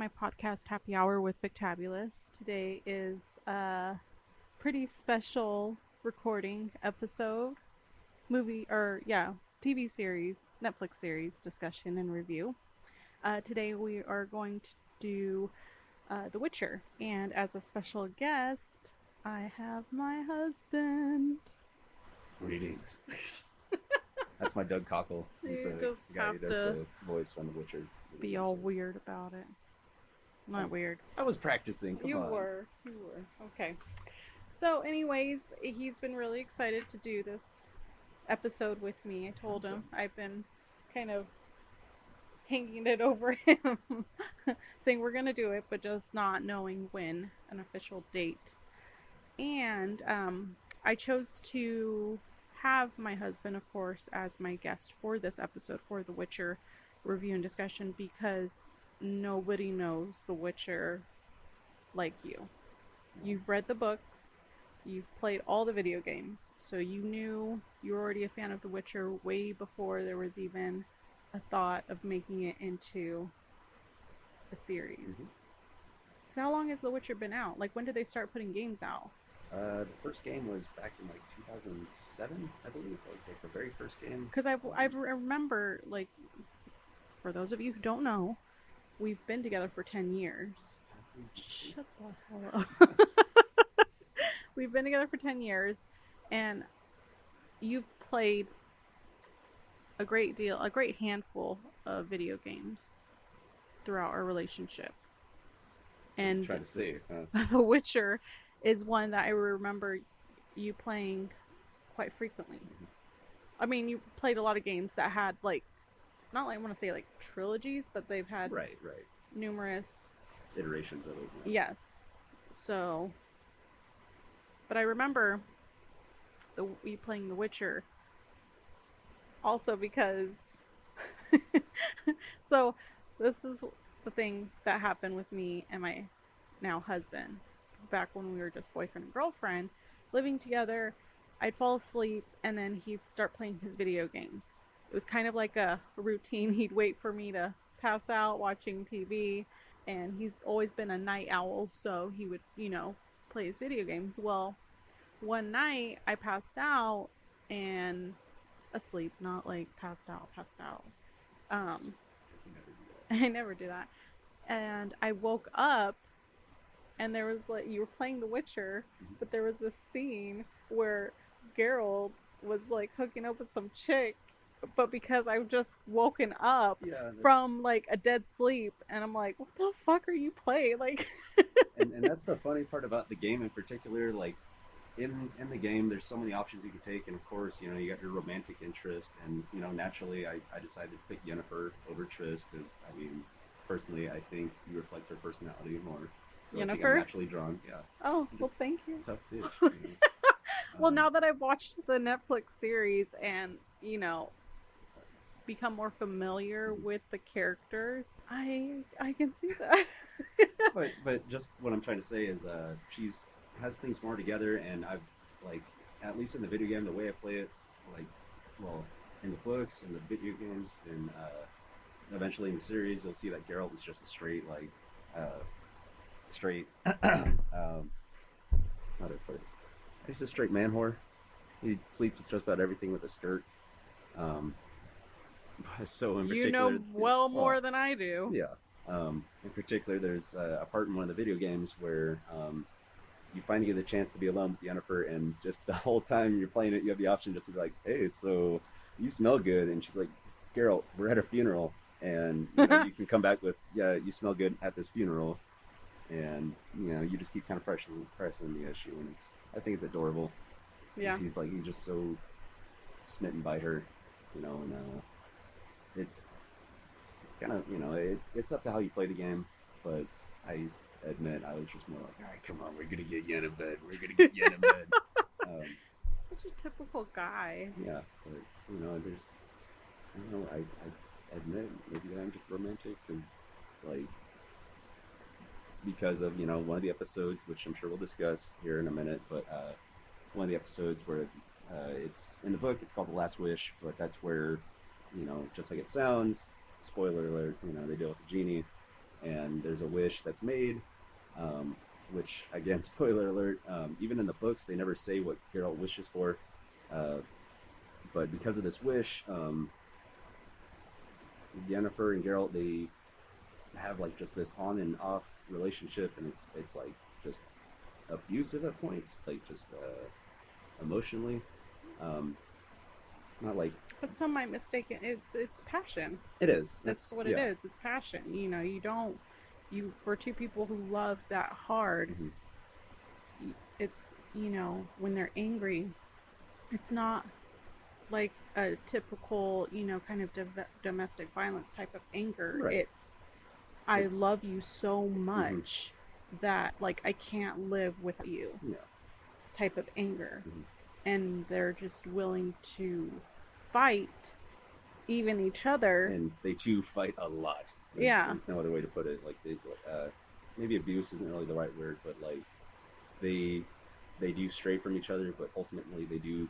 welcome back to my podcast Happy Hour with Victabulous. Today is a pretty special recording episode, movie, or yeah, TV series, Netflix series discussion and review. Uh, today we are going to do uh, The Witcher, and as a special guest, I have my husband. Greetings. That's my Doug Cockle. He's You the just guy who does to the voice from The Witcher. Be all weird about it. Not Oh. weird. I was practicing. Come you on. were. You were. Okay. So, anyways, he's been really excited to do this episode with me. I told him I've been kind of hanging it over him, saying we're gonna do it, but just not knowing when an official date. And um, I chose to have my husband, of course, as my guest for this episode for The Witcher review and discussion because nobody knows The Witcher like you. You've read the books, you've played all the video games, so you knew you were already a fan of The Witcher way before there was even a thought of making it into a series. Mhm. So how long has The Witcher been out? Like when did they start putting games out? Uh, the first game was back in like 2007, I believe. That was like the very first game. Because I I remember like for those of you who don't know, we've been together for ten years. Shut the hell up. We've been together for 10 years, and you've played a great deal, a great handful of video games throughout our relationship. And try to say, huh? The Witcher is one that I remember you playing quite frequently. Mm-hmm. I mean, you played a lot of games that had, like, not like I want to say like trilogies, but they've had right, right. numerous Iterations of it. yeah. Yes. So, but I remember the you playing The Witcher. Also because, so this is the thing that happened with me and my now husband back when we were just boyfriend and girlfriend, living together. I'd fall asleep and then he'd start playing his video games. It was kind of like a routine. He'd wait for me to pass out watching TV and he's always been a night owl, so he would, you know, play his video games. Well, one night I passed out and asleep, not like passed out, passed out. Um. I never do that. And I woke up and there was like you were playing The Witcher, but there was this scene where Geralt was like hooking up with some chick, but because I've just woken up Yeah. from like a dead sleep and I'm like, what the fuck are you playing? Like and, and that's the funny part about the game in particular. Like in in the game, there's so many options you can take, and of course, you know, you got your romantic interest, and you know, naturally, I, I decided to pick Jennifer over Triss because I mean, personally, I think you reflect her personality more. So I think I'm Yennefer? naturally drawn. Yeah, Oh, well thank you. tough dude. you know. Well, Um, now that I've watched the Netflix series and, you know, become more familiar with the characters, I I can see that. but but just what I'm trying to say is uh she's has things more together and I've like at least in the video game the way I play it like well in the books and the video games and uh eventually in the series you'll see that Geralt is just a straight like uh straight um how do I put it? He's a straight man whore. He sleeps with just about everything with a skirt. Um so in particular, you know well oh, more than I do. yeah. Um, in particular, there's uh, a part in one of the video games where um, you finally get the chance to be alone with Yennefer, and just the whole time you're playing it, you have the option just to be like, "Hey, so you smell good," and she's like, "Geralt, we're at a funeral, and you, know, you can come back with, yeah, you smell good at this funeral," and you know, you just keep kind of pressing, pressing the issue, and it's, I think it's adorable. Yeah. He's like, he's just so smitten by her, you know, and uh, it's it's kind of you know it, it's up to how you play the game but i admit i was just more like all right come on we're gonna get Yen in bed we're gonna get Yen in bed um, Such a typical guy. yeah but you know there's i don't know i, I admit maybe i'm just romantic because like because of you know one of the episodes which i'm sure we'll discuss here in a minute but uh one of the episodes where uh, it's in the book it's called the last wish but that's where you know just like it sounds spoiler alert you know they deal with the genie and there's a wish that's made. Um, which again, spoiler alert. Um, even in the books, they never say what Geralt wishes for. Uh, but because of this wish, um, Yennefer and Geralt they have like just this on and off relationship, and it's it's like just abusive at points, like just uh, emotionally. Um, not like But some might mistake it. It's it's passion. it is. That's what yeah. it is. It's passion. You know, you don't you for two people who love that hard. Mhm. It's you know when they're angry, it's not like a typical you know kind of domestic violence type of anger. Right. It's I It's- love you so much that like I can't live with you Yeah. type of anger. Mhm. And they're just willing to fight even each other. and they too fight a lot. There's, Yeah. there's no other way to put it. Like they, uh, maybe abuse isn't really the right word, but like they they do stray from each other, but ultimately they do.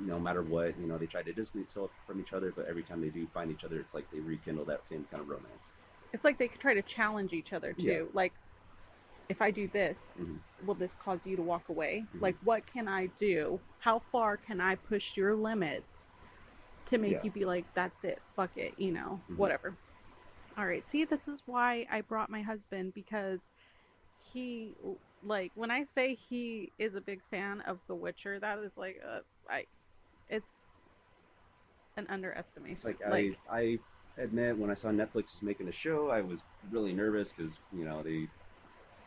No matter what, you know, they try to distance themselves from each other, but every time they do find each other, it's like they rekindle that same kind of romance. It's like they could try to challenge each other too. Yeah. Like, if I do this, Mhm. will this cause you to walk away? Mhm. Like, what can I do? How far can I push your limits to make Yeah. you be like, that's it, fuck it, you know, Mhm. whatever. All right, see, this is why I brought my husband because he, like, when I say he is a big fan of The Witcher, that is like, uh, I, it's an underestimation. Like, I, I admit when I saw Netflix making a show, I was really nervous because you know they,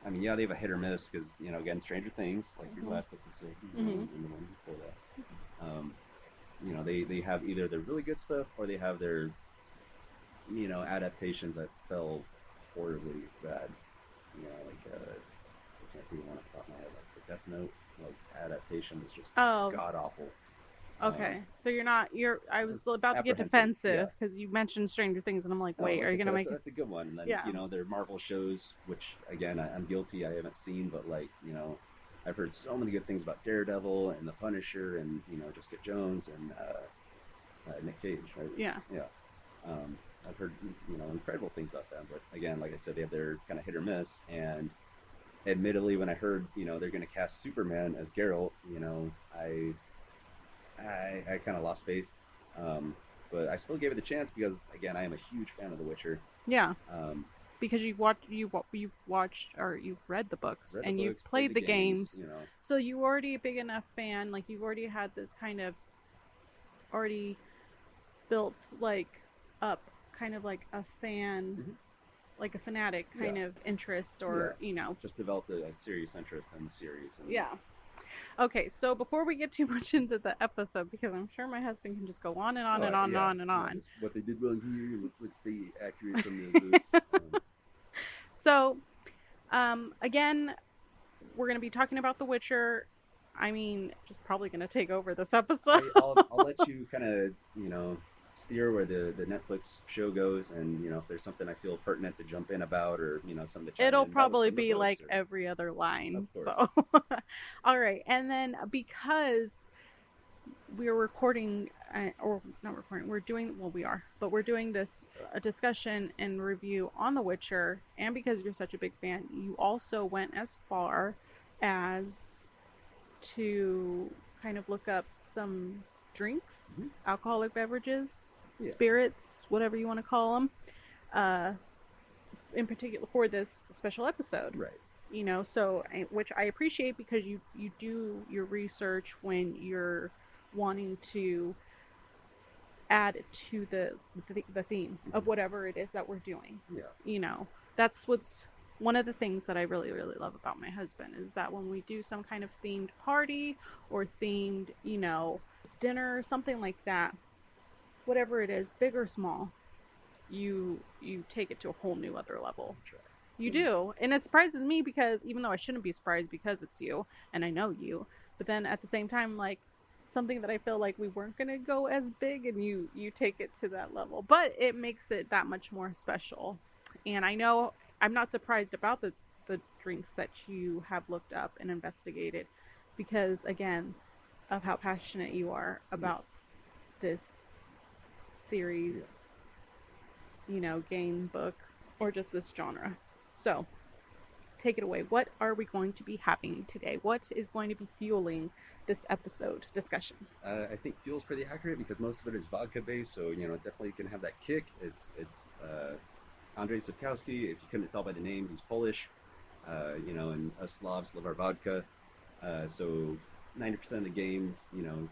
I mean, yeah, they have a hit or miss because you know again, Stranger Things, like Mhm. your last episode, you know, Mhm. and the one before that. Um, you know, they they have either their really good stuff or they have their, you know, adaptations that fell horribly bad. You know, like uh, I can't think of one off the top of my head, like the Death Note, like adaptation was just oh, god awful. Okay, so you're not you're. I was about to get defensive because you mentioned Stranger Things, and I'm like, wait, Oh, are you gonna so make? that's, it? that's a good one. And then Yeah. you know, their Marvel shows, which again I, I'm guilty, I haven't seen, but like you know, I've heard so many good things about Daredevil and the Punisher and you know Jessica Jones and uh, uh, Nick Cage, right? Yeah, Um, I've heard you know incredible things about them, but again, like I said, they have their kind of hit or miss. And admittedly, when I heard you know they're going to cast Superman as Geralt, you know, I I, I kind of lost faith. Um, but I still gave it a chance because again, I am a huge fan of The Witcher. yeah, Um, because you've watched you you've watched or you've read the books read the and you've books, played the games, You know, so you're already a big enough fan. Like you've already had this kind of already built like up kind of like a fan, Mhm. like a fanatic kind of interest, or you know, just developed a, a serious interest in the series. And, Yeah. Okay, so before we get too much into the episode, because I'm sure my husband can just go on and on and on yeah, and on and on. what they did wrong here, what, what's the accurate from the books. Um, So, um, again, we're going to be talking about The Witcher. I mean, just probably going to take over this episode. I, I'll, I'll let you kind of, you know, steer where the, the Netflix show goes, and you know, if there's something I feel pertinent to jump in about, or you know, something It'll in, that was probably be like or- every other line. So, all right. And then because we're recording, uh, or not recording, we're doing, well, we are, but we're doing this a discussion and review on The Witcher. And because you're such a big fan, you also went as far as to kind of look up some drinks, Mhm. alcoholic beverages, Yeah. spirits, whatever you want to call them. Uh, in particular for this special episode right. you know so which i appreciate because you you do your research when you're wanting to add to the the, the theme of Mhm. whatever it is that we're doing Yeah. you know that's what's one of the things that i really really love about my husband is that when we do some kind of themed party or themed you know dinner or something like that whatever it is big or small you you take it to a whole new other level Try. you Mhm. do. And it surprises me because even though I shouldn't be surprised because it's you and I know you, but then at the same time like something that I feel like we weren't going to go as big and you you take it to that level. But it makes it that much more special. And I know I'm not surprised about the the drinks that you have looked up and investigated because again of how passionate you are about this series Yeah. you know game book or just this genre. So, take it away. What are we going to be having today? What is going to be fueling this episode discussion? Uh, I think fuel's pretty accurate because most of it is vodka based, so you know definitely can have that kick. It's it's uh, Andrei Sapkowski. If you couldn't tell by the name, he's Polish. Uh, you know, and us Slavs love our vodka. Uh, so 90% of the game, you know,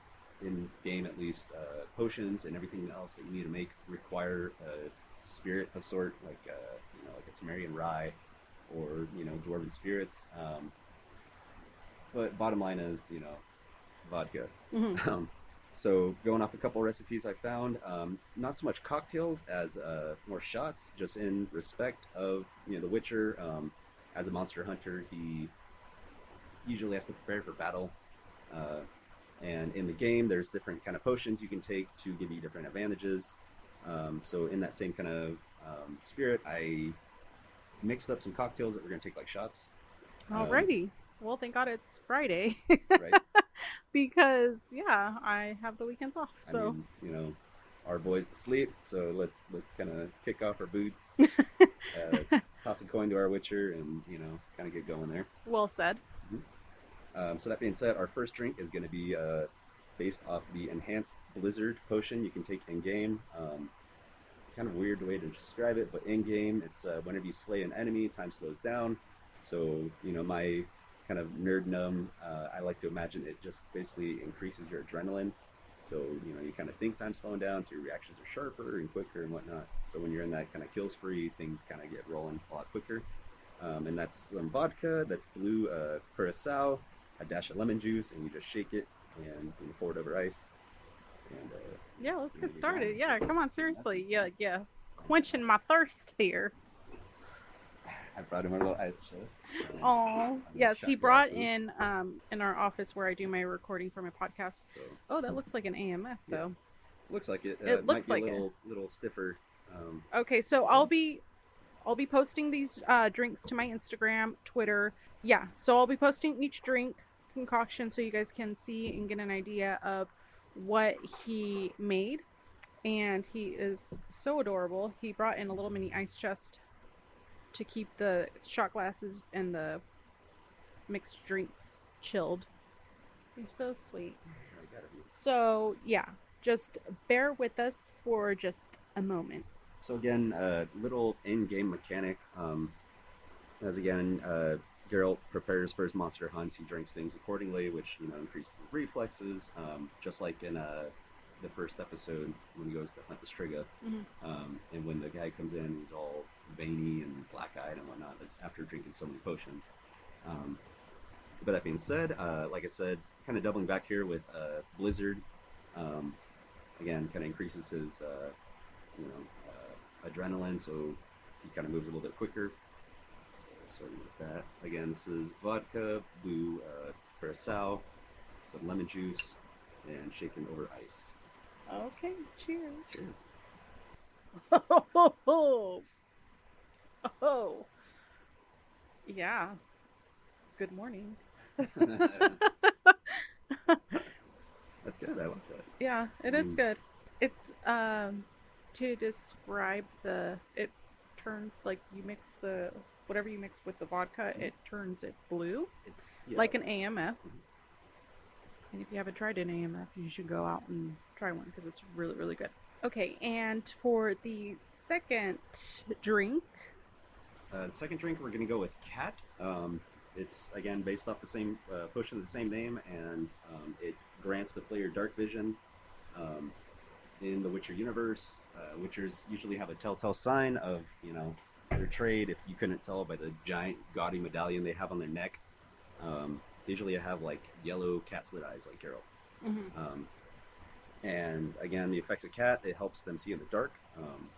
in game at least, uh, potions and everything else that you need to make require a spirit of sort, like uh, you know, like a Temerian rye or you know, dwarven spirits. Um, but bottom line is, you know, vodka. hmm Um, so going off a couple recipes I found, um, not so much cocktails as uh, more shots, just in respect of you know The Witcher. Um, as a monster hunter, he usually has to prepare for battle, uh, and in the game, there's different kind of potions you can take to give you different advantages. Um, so in that same kind of um, spirit, I mixed up some cocktails that we're gonna take like shots. Um, Alrighty. well, thank God it's Friday. Right. because, yeah, I have the weekends off. I So, mean, you know, our boys to sleep, so let's let's kind of kick off our boots, uh, toss a coin to our Witcher, and you know, kind of get going there. well said. Um, so that being said, our first drink is going to be uh, based off the enhanced Blizzard potion you can take in game. Um, kind of weird way to describe it, but in game, it's uh, whenever you slay an enemy, time slows down. So you know, my kind of nerd numb, uh, I like to imagine it just basically increases your adrenaline. So you know, you kind of think time's slowing down, so your reactions are sharper and quicker and whatnot. So when you're in that kind of kill spree, things kind of get rolling a lot quicker. Um, and that's some vodka, that's blue uh, curacao, a dash of lemon juice, and you just shake it and you know, pour it over ice. And uh, Yeah, let's get started. Yeah, come on, seriously. Yeah, yeah. Quenching my thirst here. I brought him a little ice chest. um, Oh, yes, he brought glasses. in um in our office where I do my recording for my podcast. So Oh, that looks like an AMF Yeah. though. looks like it. Uh, It looks might like be it. a little, little stiffer. Um, Okay, so I'll be I'll be posting these uh, drinks to my Instagram, Twitter. Yeah, so I'll be posting each drink concoction so you guys can see and get an idea of what he made. And he is so adorable. He brought in a little mini ice chest to keep the shot glasses and the mixed drinks chilled. You're so sweet. So, yeah, just bear with us for just a moment. So again, uh, little in-game mechanic. Um, as again, uh, Geralt prepares for his monster hunts. He drinks things accordingly, which you know increases his reflexes. Um, just like in uh, the first episode when he goes to hunt the Striga, Mhm. um, and when the guy comes in, he's all veiny and black-eyed and whatnot. That's after drinking so many potions. Um, but that being said, uh, like I said, kind of doubling back here with uh, Blizzard. Um, again, kind of increases his, uh, you know, uh, adrenaline, so he kind of moves a little bit quicker. Starting with that. Again, this is vodka, blue uh, curacao, some lemon juice, and shaken over ice. Okay, cheers. Cheers. Oh, oh, oh. Yeah. Good morning. That's good. I like that. yeah, it is Mm. good. It's um to describe the it turns like you mix the whatever you mix with the vodka, it turns it blue, It's yeah, like an AMF. And if you haven't tried an AMF, you should go out and try one because it's really really good. Okay, and for the second drink, Uh, the second drink, we're going to go with Cat. Um, it's again based off the same uh, potion of the same name, and um, it grants the player dark vision. Um, in the Witcher universe, uh, Witchers usually have a telltale sign of you know their trade. If you couldn't tell by the giant gaudy medallion they have on their neck, um, usually have like yellow cat slit eyes, like Geralt. Um, and again, the effects of cat, it helps them see in the dark. Um,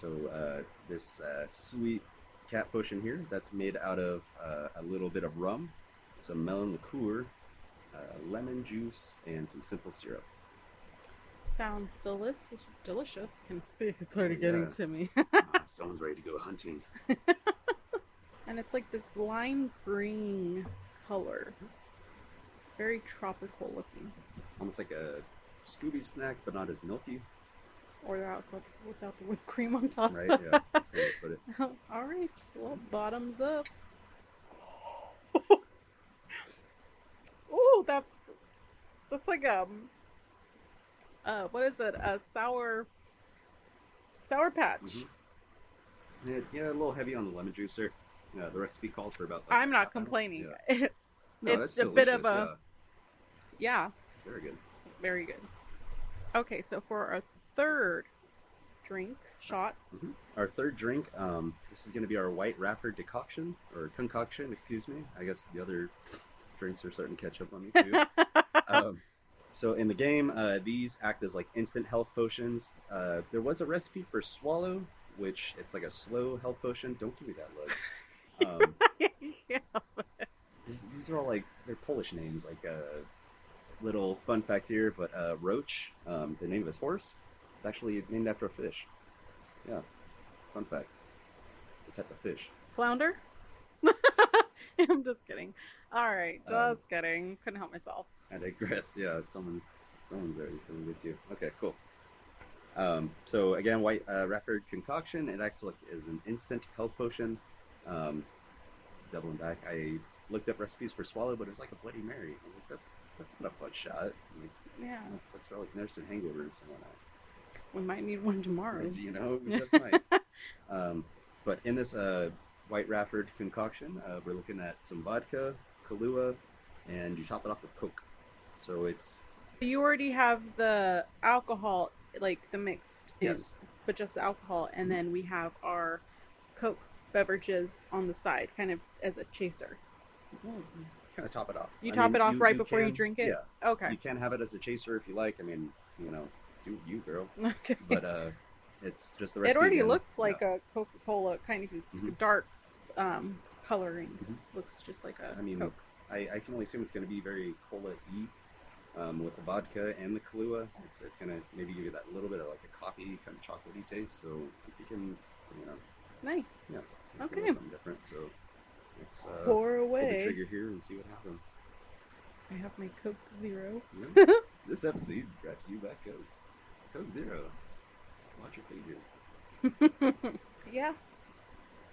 so uh, this uh, sweet cat potion here, that's made out of uh, a little bit of rum, some melon liqueur, uh, lemon juice, and some simple syrup. Sounds delicious. Delicious. Can speak. It's already Yeah. getting to me. Ah, someone's ready to go hunting. and it's like this lime green color. Very tropical looking. Almost like a Scooby snack, but not as milky. Or without, without the whipped cream on top. Right? Yeah. That's where you put it. All right. Well, bottoms up. Oh, that's that's like um, uh, what is it? A sour sour patch. Mhm. Yeah, yeah, a little heavy on the lemon juicer. Yeah, the recipe calls for about. Like, I'm not complaining. Yeah. No, it's a bit of a yeah, yeah. very good. very good. Okay, so for our third drink shot, Our third drink, um, this is going to be our white Raffard decoction or concoction. Excuse me. I guess the other drinks are starting to catch up on me too. um, so in the game, uh, these act as like instant health potions. Uh, there was a recipe for swallow, which it's like a slow health potion. Don't give me that look. Um, yeah. these are all like they're Polish names. Like a little fun fact here, but uh, Roach, um, the name of his horse, is actually named after a fish. Yeah, fun fact. It's a type of fish. Flounder? I'm just kidding. All right, just Um, kidding. Couldn't help myself. I digress. Yeah, someone's someone's already feeling with you. Okay, cool. Um, so again, white uh, Raffard concoction. It acts like as an instant health potion. Um, doubling back, I looked up recipes for swallow, but it was like a Bloody Mary. I was like, that's that's not a fun shot. Like, Yeah, that's that's for like nursing hangovers and whatnot. we might need one tomorrow. You know, we just might. Um, but in this uh, white Raffard concoction, uh, we're looking at some vodka, Kahlua, and you top it off with Coke. So it's You already have the alcohol, like the mixed, in, yes, but just the alcohol, and then we have our Coke beverages on the side, kind of as a chaser. kind of top it off. You I top mean, it off right before you can- drink it? Yeah, Okay. you can have it as a chaser if you like. I mean, you know, do you, girl. Okay. But uh, it's just the rest. it already again. looks Yeah. like a Coca Cola kind of Mhm. dark um, coloring. Mhm. Looks just like a I mean, Coke. I, I can only assume it's going to be very cola-y um, with the vodka and the Kahlua. It's, it's going to maybe give you that little bit of like a coffee kind of chocolatey taste. So if you can, you know, Nice. yeah, Okay. something different. So let's uh, Pour pull the away. trigger here and see what happens. I have my Coke Zero. Yeah. this episode brought to you by Coke. Coke Zero. Watch your figure. yeah.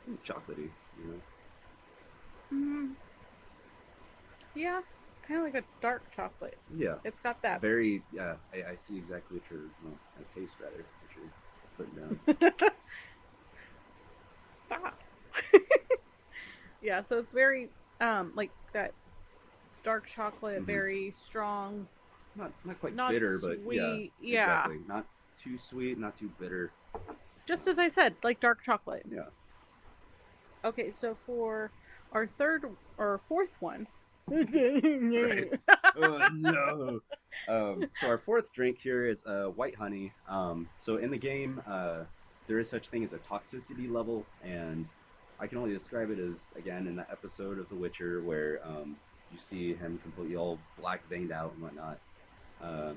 It's chocolatey, you know. Mm. Yeah. Kind of like a dark chocolate. Yeah. It's got that. Very. Yeah. I, I see exactly what you're. Well, I taste rather what you're putting down. Stop. yeah. So it's very um like that dark chocolate, Mhm. very strong. Not not quite Not bitter, but yeah, yeah. exactly. Not too sweet, not too bitter. Just as I said, like dark chocolate. Yeah. Okay, so for our third or fourth one. Right. oh no. Um, so our fourth drink here is uh, white honey. Um, so in the game, uh, there is such thing as a toxicity level, and I can only describe it as again in that episode of The Witcher where um, you see him completely all black veined out and whatnot. Uh,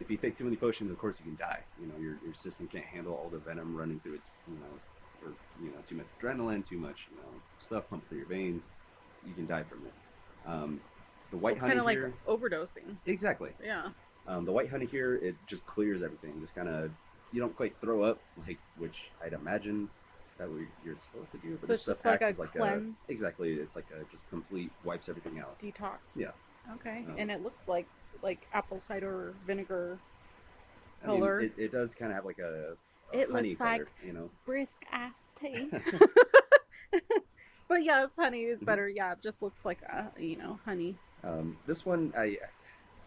if you take too many potions, of course you can die. You know your your system can't handle all the venom running through its you know or you know too much adrenaline, too much you know stuff pumped through your veins. You can die from it. Um, the white It's honey kind of like overdosing. exactly. Yeah. Um, the white honey here, it just clears everything. Just kind of, you don't quite throw up, like which I'd imagine that what you're supposed to do. But So this it's stuff just like a like cleanse? a exactly. It's like a just complete wipes everything out. Detox. Yeah. Okay. Um, and it looks like like apple cider vinegar I mean, color. it, it does kind of have like a, a It honey looks color, like- you know. brisk ass tea. but yeah, honey is Mhm. better. Yeah, it just looks like a you know honey. Um, this one, I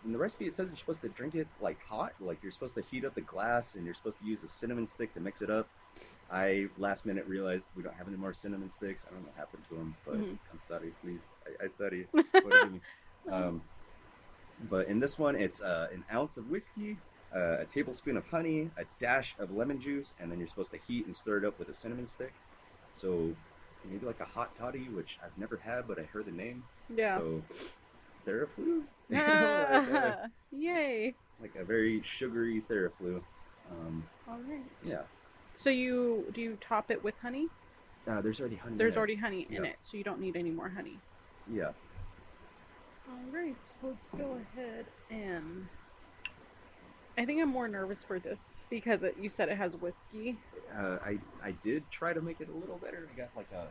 in the recipe it says you're supposed to drink it like hot, like you're supposed to heat up the glass and you're supposed to use a cinnamon stick to mix it up. I last minute realized we don't have any more cinnamon sticks. I don't know what happened to them, but Mhm. I'm sorry. Please, I, I sorry. Um, but in this one, it's uh, an ounce of whiskey, uh, a tablespoon of honey, a dash of lemon juice, and then you're supposed to heat and stir it up with a cinnamon stick. So maybe like a hot toddy, which I've never had, but I heard the name. yeah. So Theraflu, You know, like, a, Yay. like a very sugary Theraflu. Um, All right. yeah, So you do you top it with honey? uh, there's already honey. There's there. already honey in Yeah. it, so you don't need any more honey. Yeah. All right. Let's go ahead and I think I'm more nervous for this because it, you said it has whiskey. Uh, I I did try to make it a little better. I got like a,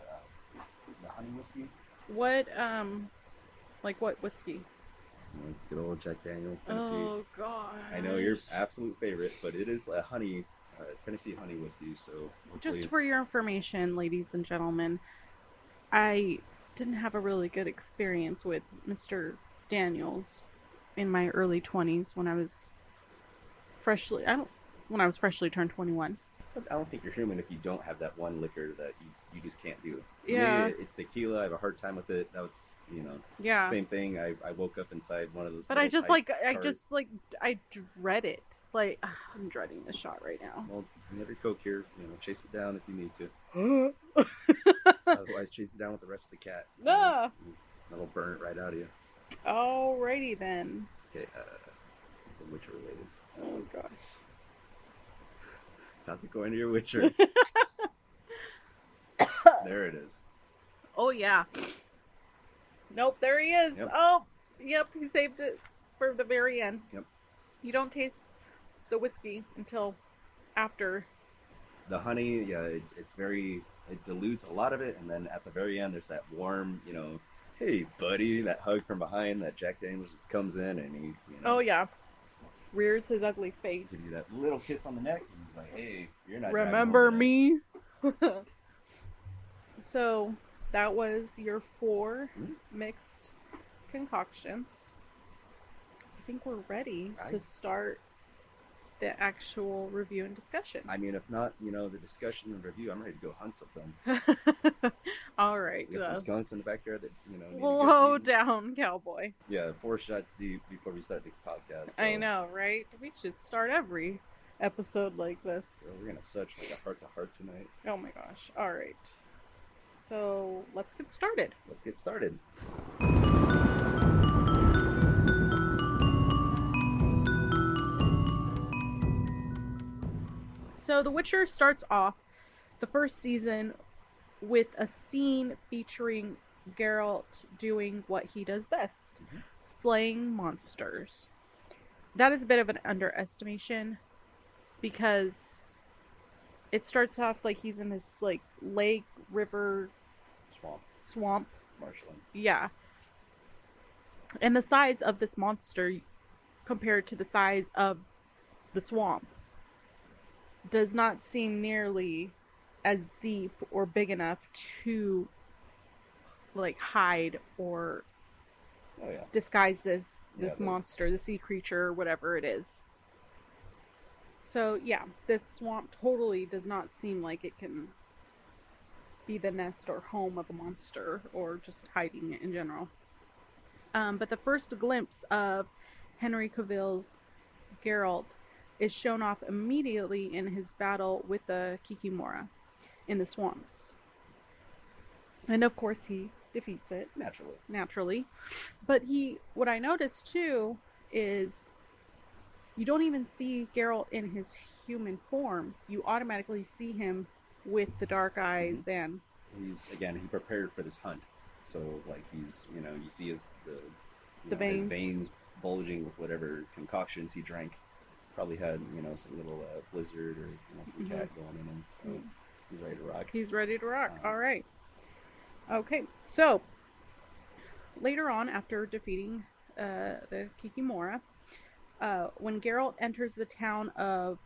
a the honey whiskey. What um, like what whiskey? Good old Jack Daniels Tennessee. Oh god. I know your absolute favorite, but it is a honey uh, Tennessee honey whiskey. So Just for your information, ladies and gentlemen, I didn't have a really good experience with Mr. Daniels in my early 20s when I was freshly I don't when I was freshly turned 21. I don't think you're human if you don't have that one liquor that you, you just can't do. Yeah. Me, it's tequila. I have a hard time with it. That's you know Yeah. same thing. I, I woke up inside one of those. But I just like I just like I dread it. Like I'm dreading this shot right now. Well, have coke here. You know, chase it down if you need to. Otherwise, chase it down with the rest of the cat. No. Ah. That'll burn it right out of you. Alrighty then. Okay, uh, the Witcher related. Oh gosh. How's it going to your Witcher? there it is. Oh yeah. Nope, there he is. Yep. Oh, yep, he saved it for the very end. Yep. You don't taste the whiskey until after. The honey, yeah, it's it's very it dilutes a lot of it, and then at the very end, there's that warm, you know, hey buddy, that hug from behind that Jack Daniels just comes in and he, you know, Oh yeah. Rears his ugly face. gives you that little kiss on the neck, and he's like, hey, you're not. Remember me? so that was your four Mhm. mixed concoctions. I think we're ready I- to start the actual review and discussion. I mean, if not, you know, the discussion and review, I'm ready to go hunt something. All right. Got uh, some skunks in the backyard that you know. slow down, cowboy. Yeah, four shots deep before we start the podcast. I know, right? We should start every episode like this. so we're gonna have such like a heart to heart tonight. Oh my gosh. All right. So let's get started. Let's get started. So The Witcher starts off the first season with a scene featuring Geralt doing what he does best Mhm. slaying monsters. That is a bit of an underestimation because it starts off like he's in this like lake, river, Swamp, swamp. marshland. Yeah. And the size of this monster compared to the size of the swamp does not seem nearly as deep or big enough to like hide or Oh yeah. disguise this Yeah, this the- monster, the sea creature, whatever it is. So yeah, this swamp totally does not seem like it can be the nest or home of a monster or just hiding it in general. Um, but the first glimpse of Henry Cavill's Geralt is shown off immediately in his battle with the Kikimora in the swamps. And of course, he defeats it Naturally. naturally. But he, what I noticed too is you don't even see Geralt in his human form. You automatically see him with the dark mm-hmm. eyes and He's again he prepared for this hunt, so like he's you know you see his the The know, his veins. veins bulging with whatever concoctions he drank. Probably had you know some little uh, blizzard or you know some Mhm. cat going in him, so Mhm. he's ready to rock. he's ready to rock. Um, All right. Okay, so later on, after defeating uh, the Kikimora, uh, when Geralt enters the town of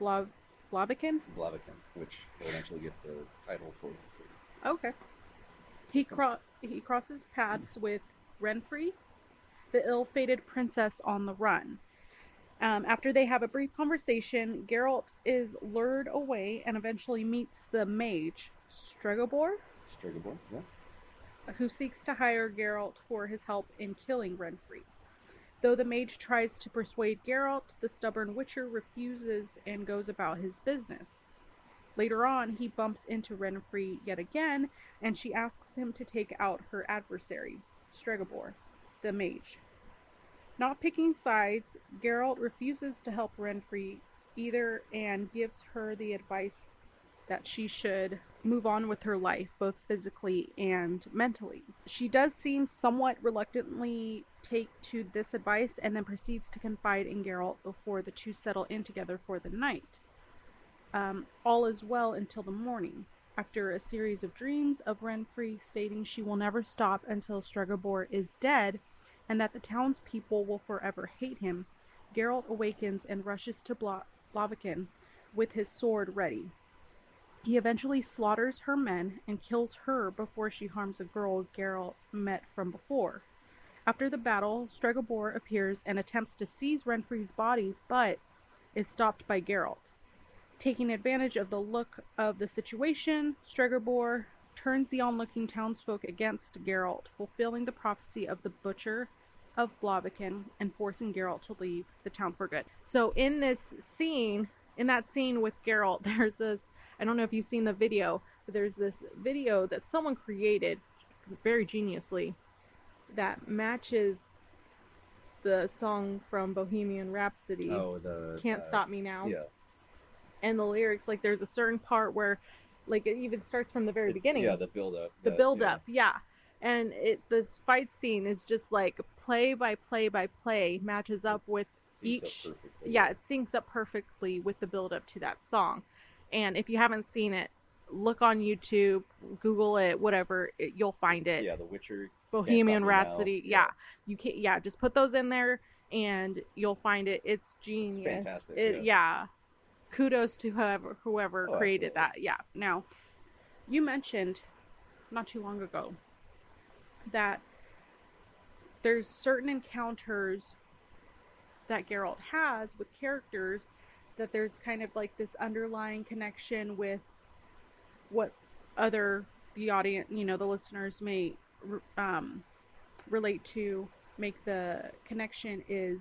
Blav- Blaviken, Blaviken, which will eventually get the title for the city. Okay. He cro- he crosses paths with Renfri, the ill-fated princess on the run. Um, after they have a brief conversation, Geralt is lured away and eventually meets the mage Stregobor, Strigobor, yeah. who seeks to hire Geralt for his help in killing Renfri. Though the mage tries to persuade Geralt, the stubborn witcher refuses and goes about his business. Later on, he bumps into Renfri yet again, and she asks him to take out her adversary, Stregobor, the mage. Not picking sides, Geralt refuses to help Renfri either and gives her the advice that she should move on with her life, both physically and mentally. She does seem somewhat reluctantly take to this advice and then proceeds to confide in Geralt before the two settle in together for the night. Um, all is well until the morning. After a series of dreams of Renfri stating she will never stop until Stregobor is dead and that the townspeople will forever hate him, Geralt awakens and rushes to Bla- Blaviken with his sword ready. He eventually slaughters her men and kills her before she harms a girl Geralt met from before. After the battle, Stregobor appears and attempts to seize Renfri's body, but is stopped by Geralt. Taking advantage of the look of the situation, Stregobor turns the onlooking townsfolk against Geralt, fulfilling the prophecy of the Butcher of Blaviken and forcing Geralt to leave the town for good. So in this scene, in that scene with Geralt, there's this I don't know if you've seen the video, but there's this video that someone created very geniusly that matches the song from Bohemian Rhapsody. Oh, the Can't uh, Stop Me Now. Yeah, And the lyrics, like there's a certain part where like it even starts from the very It's- beginning. Yeah, the build up. the build up, yeah. And it this fight scene is just like play by play by play matches up with each- yeah, it syncs up perfectly with the build up to that song. And if you haven't seen it, look on YouTube, Google it, whatever, it, you'll find it. Yeah, The Witcher. Bohemian Rhapsody. yeah. Yeah. You can yeah, just put those in there and you'll find it. It's genius. It's fantastic. It, yeah. Kudos to whoever whoever Oh, created absolutely. that. Yeah. Now, you mentioned not too long ago that there's certain encounters that Geralt has with characters that there's kind of like this underlying connection with what other the audience, you know, the listeners may um, relate to, make the connection is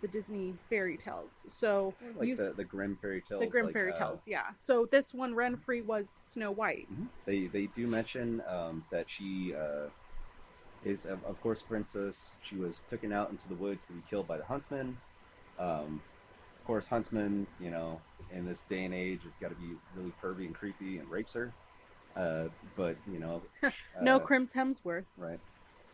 the Disney fairy tales. So Like you the, the Grimm fairy tales. the Grimm like, fairy uh, tales, yeah. So this one, Renfri was Snow White. Mhm. They they do mention um, that she uh, is of, of course princess. She was taken out into the woods to be killed by the huntsman. Um, of course, huntsman, you know, in this day and age, has got to be really pervy and creepy and rapes her. Uh, but you know, no uh, Chris Hemsworth. right?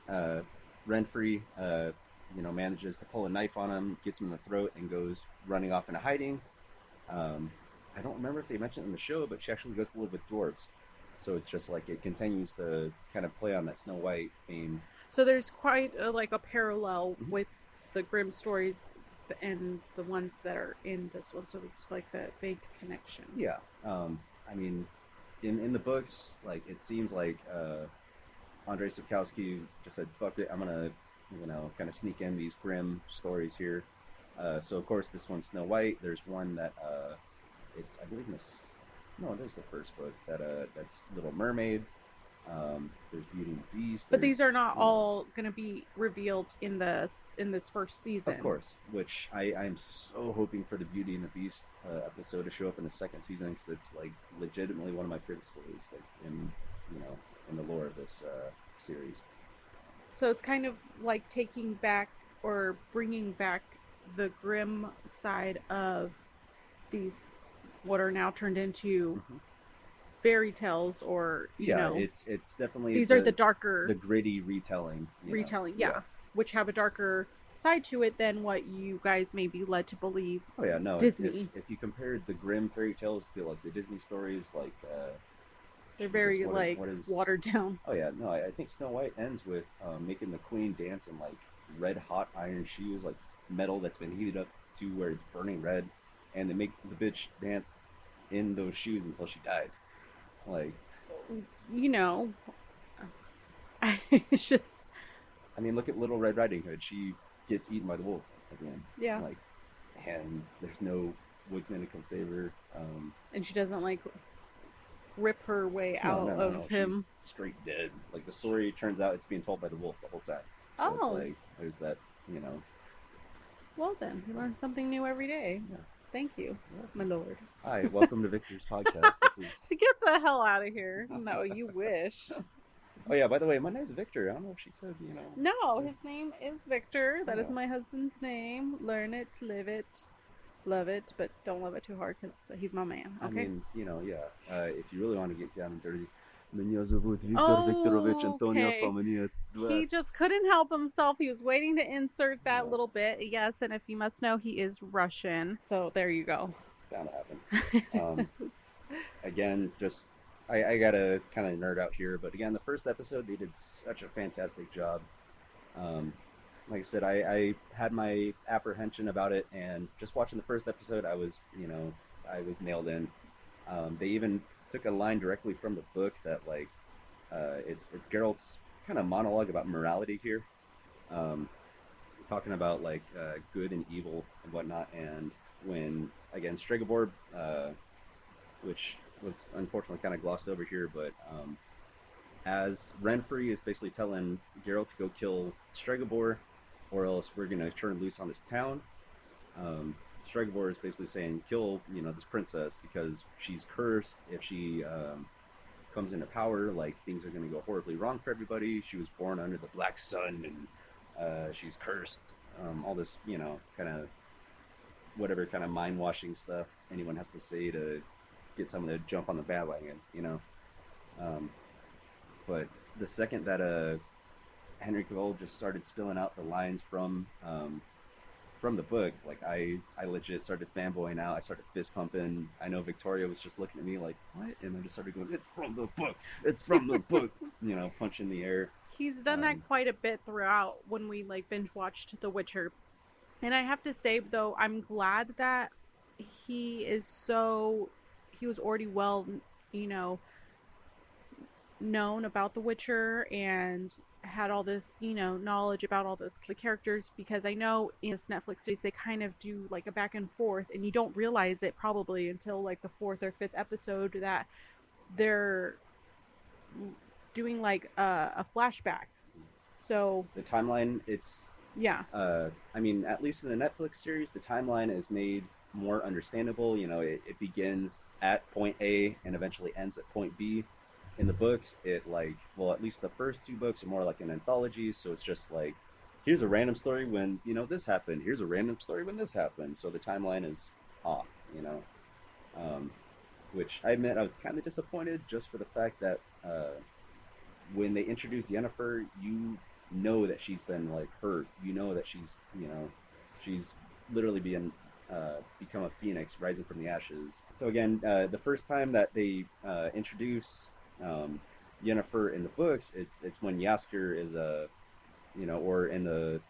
Uh, Renfri, uh, you know, manages to pull a knife on him, gets him in the throat, and goes running off into hiding. Um, I don't remember if they mentioned it in the show, but she actually goes to live with dwarves. So it's just like it continues to kind of play on that Snow White theme. So there's quite a, like a parallel Mhm. with the Grimm stories and the ones that are in this one. So it's like a big connection. Yeah. Um, I mean, in in the books, like it seems like uh, Andrei Sapkowski just said, "Fuck it, I'm gonna, you know, kind of sneak in these Grimm stories here." Uh, so of course, this one's Snow White. There's one that uh, it's I believe in this. No, it is the first book that uh that's Little Mermaid. Um, there's Beauty and the Beast. But these are not know, all going to be revealed in this in this first season. Of course, which I I'm so hoping for the Beauty and the Beast uh, episode to show up in the second season because it's like legitimately one of my favorite stories, like in you know in the lore of this uh, series. So it's kind of like taking back or bringing back the grim side of these what are now turned into Mhm. fairy tales or you yeah, know it's it's definitely these are the darker the gritty retelling. retelling yeah, which have a darker side to it than what you guys may be led to believe Oh yeah, no. if- Disney. If, if you compared the Grimm fairy tales to like the Disney stories, like uh, they're very what like what is- watered down Oh yeah, no, I, I think Snow White ends with um, making the queen dance in like red hot iron shoes, like metal that's been heated up to where it's burning red, and they make the bitch dance in those shoes until she dies. Like, you know it's just I mean, look at Little Red Riding Hood. She gets eaten by the wolf at the end. yeah Like, and there's no woodsman to come save her. Um, and she doesn't like rip her way no, out no, of no, him straight dead. Like the story turns out it's being told by the wolf the whole time. So Oh. it's like there's that, you know. well then you learn something new every day Yeah. thank you my lord Hi, welcome to Victor's podcast. This is Get the hell out of here. No, you wish. Oh yeah, by the way, my name's Victor. I don't know if she said, you know. No, his name is Victor. That is my husband's name. Learn it, live it Love it, but don't love it too hard because he's my man. I Okay. mean, you know, yeah. Uh, if you really want to get down and dirty, Меня зовут Виктор Oh, Викторович Антонио okay. Фоминия. he just couldn't help himself. He was waiting to insert that Yeah. little bit. Yes, and if you must know, he is Russian. So there you go. Bound to happen. Um, again, just I, I gotta kind of nerd out here, but again, the first episode they did such a fantastic job. Um, like I said, I, I had my apprehension about it, and just watching the first episode, I was you know I was nailed in. Um, they even took a line directly from the book that like uh, it's it's Geralt's kind of monologue about morality here, um, talking about like uh, good and evil and whatnot, and when again Stregobor, uh, which was unfortunately kind of glossed over here, but um, as Renfri is basically telling Geralt to go kill Stregobor, or else we're gonna turn loose on this town. Um, Stregobor is basically saying kill you know this princess because she's cursed. If she um, comes into power, like things are gonna go horribly wrong for everybody. She was born under the black sun and uh, she's cursed. Um, all this you know kind of whatever kind of mind washing stuff anyone has to say to get someone to jump on the bandwagon, you know. Um, but the second that uh, Henry Cavill just started spilling out the lines from um, from the book, like I I legit started fanboying out. I started fist pumping. I know Victoria was just looking at me like, "What?" And I just started going, "It's from the book. It's from the book." You know, punching the air. He's done Um, that quite a bit throughout when we like binge watched The Witcher. And I have to say though, I'm glad that he is so he was already well, you know, known about The Witcher and had all this, you know, knowledge about all this the characters because I know in this Netflix series they kind of do like a back and forth and you don't realize it probably until like the fourth or fifth episode that they're doing like a, a flashback. So The timeline, it's yeah, uh, I mean, at least in the Netflix series, the timeline is made more understandable. You know, it, it begins at point A and eventually ends at point B. In the books, it like, well, at least the first two books are more like an anthology, so it's just like, here's a random story when you know this happened. Here's a random story when this happened. So the timeline is off. You know, um, which I admit I was kind of disappointed just for the fact that uh, when they introduced Yennefer, you know that she's been like hurt. You know that she's you know she's literally being uh, become a phoenix rising from the ashes. So again, uh, the first time that they uh, introduce um, Yennefer in the books, it's it's when Jaskier is a you know, or in the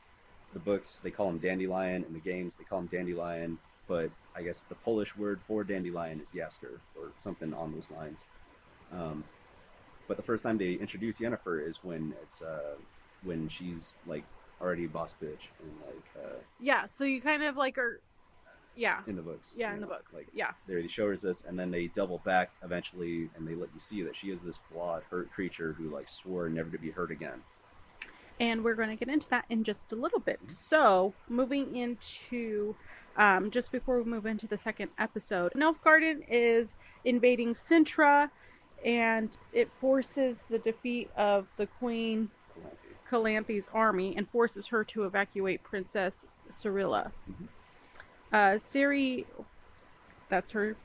the books they call him Dandelion. In the games they call him Dandelion. But I guess the Polish word for dandelion is Jaskier or something on those lines. Um, but the first time they introduce Yennefer is when it's uh, when she's like already a boss bitch and like uh, yeah. So you kind of like are, yeah, in the books. yeah, in the books, Like yeah. they show her this, and then they double back eventually, and they let you see that she is this flawed, hurt creature who like swore never to be hurt again. and we're going to get into that in just a little bit. So, moving into um, just before we move into the second episode, Nilfgaarden is invading Cintra, and it forces the defeat of the Queen Calanthe's army and forces her to evacuate Princess Cirilla. Mhm. Uh, Ciri, that's her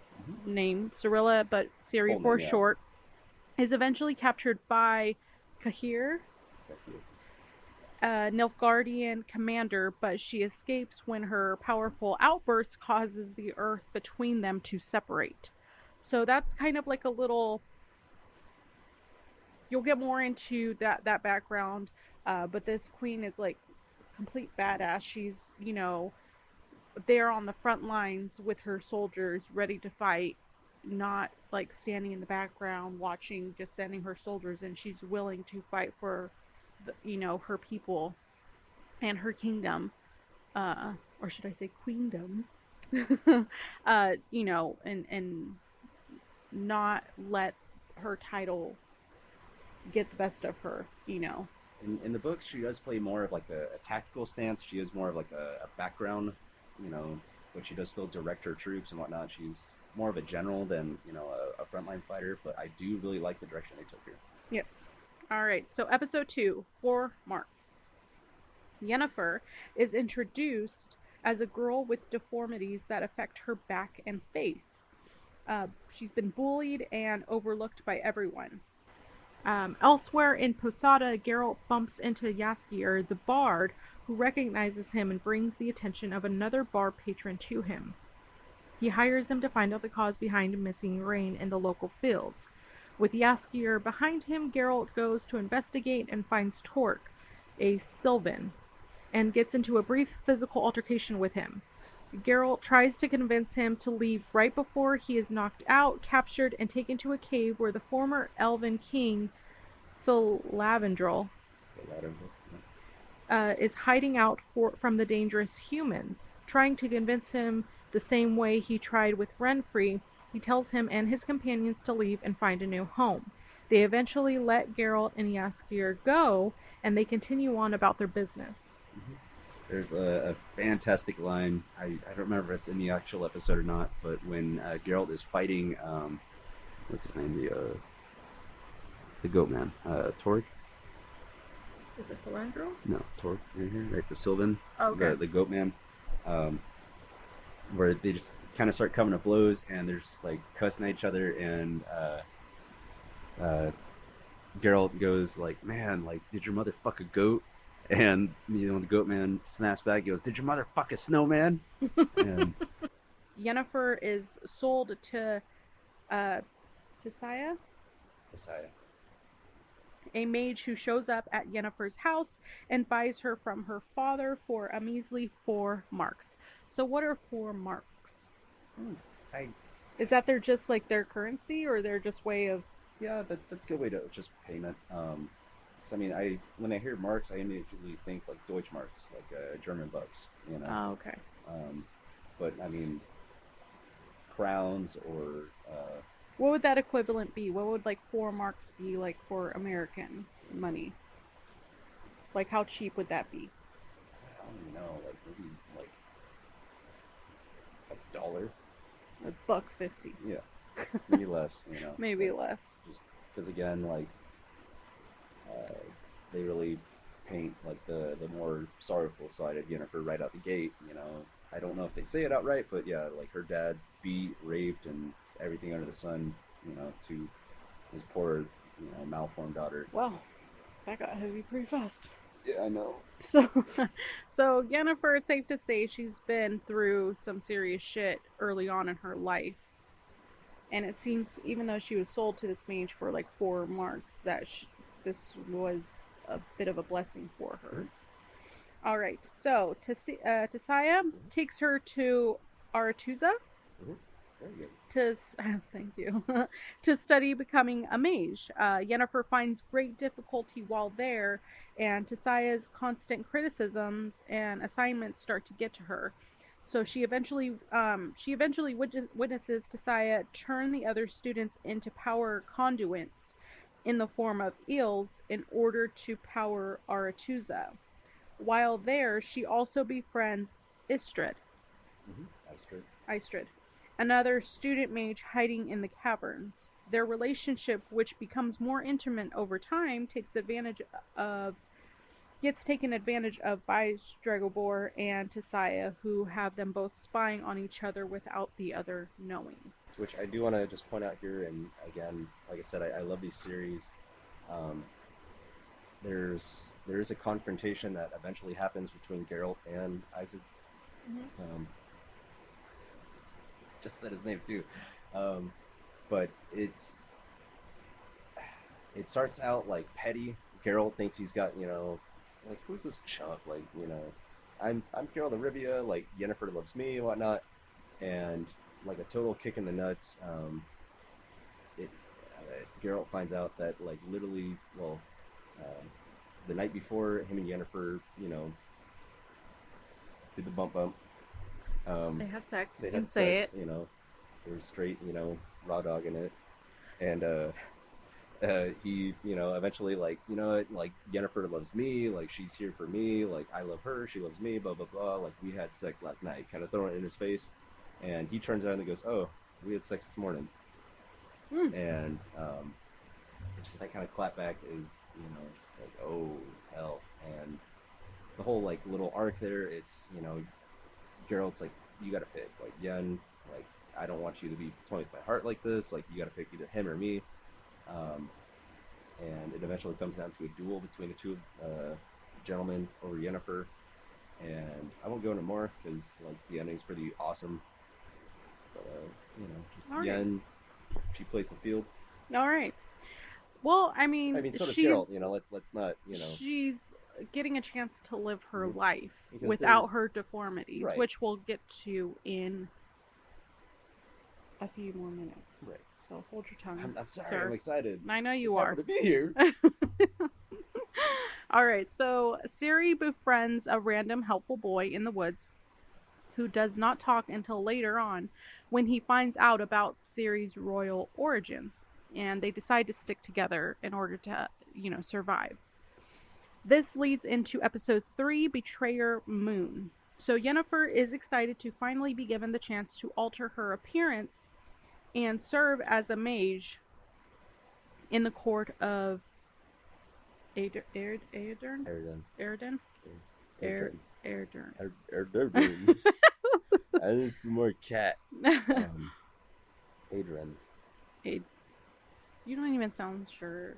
name, Cirilla, but Ciri for yeah. short, is eventually captured by Cahir, a Nilfgaardian commander, but she escapes when her powerful outburst causes the earth between them to separate. So that's kind of like a little. You'll get more into that that background, uh, but this queen is like complete badass. She's you know there on the front lines with her soldiers, ready to fight, not like standing in the background watching, just sending her soldiers, and she's willing to fight for the, you know her people and her kingdom uh or should i say queendom uh you know and and not let her title get the best of her you know In, in the books, she does play more of like a, a tactical stance. She is more of like a, a background, you know, but she does still direct her troops and whatnot. She's more of a general than you know a, a frontline fighter. But I do really like the direction they took here. Yes. All right. So episode two, four marks. Yennefer is introduced as a girl with deformities that affect her back and face. Uh, she's been bullied and overlooked by everyone. Um, elsewhere in Posada, Geralt bumps into Jaskier the bard, who recognizes him and brings the attention of another bar patron to him. He hires him to find out the cause behind missing rain in the local fields. With Jaskier behind him, Geralt goes to investigate and finds Torque, a Sylvan, and gets into a brief physical altercation with him. Geralt tries to convince him to leave right before he is knocked out, captured, and taken to a cave where the former elven king, Filavandrel, uh, is hiding out for, from the dangerous humans. Trying to convince him the same way he tried with Renfri, he tells him and his companions to leave and find a new home. They eventually let Geralt and Jaskier go, and they continue on about their business. There's a, a fantastic line. I, I don't remember if it's in the actual episode or not, but when uh, Geralt is fighting, um, what's his name? The uh, the goat man, uh, Torg. Is it Filandro? No, Torg right here, right? The Sylvan, Okay. the the goat man, um, where they just kind of start coming to blows and they're just like cussing at each other and uh, uh, Geralt goes like, "Man, like, did your mother fuck a goat?" And you know the goat man snaps back, he goes, "Did your mother fuck a snowman?" and Yennefer is sold to uh, to Saya, Messiah. a mage who shows up at Yennefer's house and buys her from her father for a measly four marks. So what are four marks? Hmm, I Is that their just like their currency or their just way of yeah, that, that's a good way to just payment. Um, I mean, I when I hear marks, I immediately think like Deutsche Marks, like uh, German bucks, you know. Oh, okay. Um, but I mean, crowns or uh, What would that equivalent be? What would like four marks be like for American money? Like how cheap would that be? I don't even know, like maybe like a dollar, A buck fifty. yeah, maybe less, you know. Maybe But less. Just because again, like uh, they really paint like the the more sorrowful side of Yennefer right out the gate. You know, I don't know if they say it outright, but yeah, like her dad beat, raped, and everything under the sun. You know, to his poor, you know, malformed daughter. Well, that got heavy pretty fast. Yeah, I know. So, so Yennefer, it's safe to say she's been through some serious shit early on in her life. And it seems, even though she was sold to this mage for like four marks, that sh- this was a bit of a blessing for her. All right, so Tis- uh, takes her to Aretuza good. to thank you to study becoming a mage. Uh, Yennefer finds great difficulty while there, and Tissaia's constant criticisms and assignments start to get to her. So she eventually um, she eventually witness- witnesses Tissaia turn the other students into power conduits in the form of eels in order to power Aretusa. While there, she also befriends Istredd, Mm-hmm. That's. Istredd, another student mage hiding in the caverns. Their relationship, which becomes more intimate over time, takes advantage of gets taken advantage of by Stregobor and Tissaia, who have them both spying on each other without the other knowing. which I do want to just point out here, and again, like I said, I, I love these series. Um, there's there is a confrontation that eventually happens between Geralt and Isaac. Mhm. Um, just said his name too, um, but it's it starts out like petty. Geralt thinks he's got you know, like who's this chump? Like you know, I'm I'm Geralt of Rivia. Like Yennefer loves me and whatnot, and like a total kick in the nuts. Um, it uh, Geralt finds out that like literally, well, um, the night before, him and Yennefer, you know, did the bump bump. Um, They had sex. they had can say sex, it. you know, they were straight, you know, raw dogging it, and uh, uh, he, you know, eventually like, you know, what, like Jennifer loves me, like she's here for me, like I love her, she loves me, blah blah blah. Like we had sex last night, kind of throwing it in his face, and he turns around and goes, "Oh, we had sex this morning," Hmm. and um, just that kind of clapback is, you know, just like, oh hell, and the whole like little arc there, it's you know Geralt's like you gotta pick. Like Yen, like I don't want you to be toying with my heart like this. Like you gotta pick either him or me. Um, and it eventually comes down to a duel between the two uh, gentlemen over Yennefer. And I won't go into more because like the ending's pretty awesome. But uh, you know, just All right. Yen, she plays the field. All right. Well, I mean, I mean, so does she's Geralt. You know, let's let's not you know. she's getting a chance to live her Mhm. life Because without her deformities, Right. which we'll get to in a few more minutes. So hold your tongue, I'm, I'm sorry. sir. I'm excited. I know you are. to be here. All right, so Ciri befriends a random helpful boy in the woods who does not talk until later on when he finds out about Ciri's royal origins and they decide to stick together in order to, you know, survive. This leads into episode 3 Betrayer Moon. So Yennefer is excited to finally be given the chance to alter her appearance and serve as a mage in the court of Ader- Aerd- Aedern? Erden. Erden. Er- Erden. That is more cat. Um, Adrian. you don't even sound sure.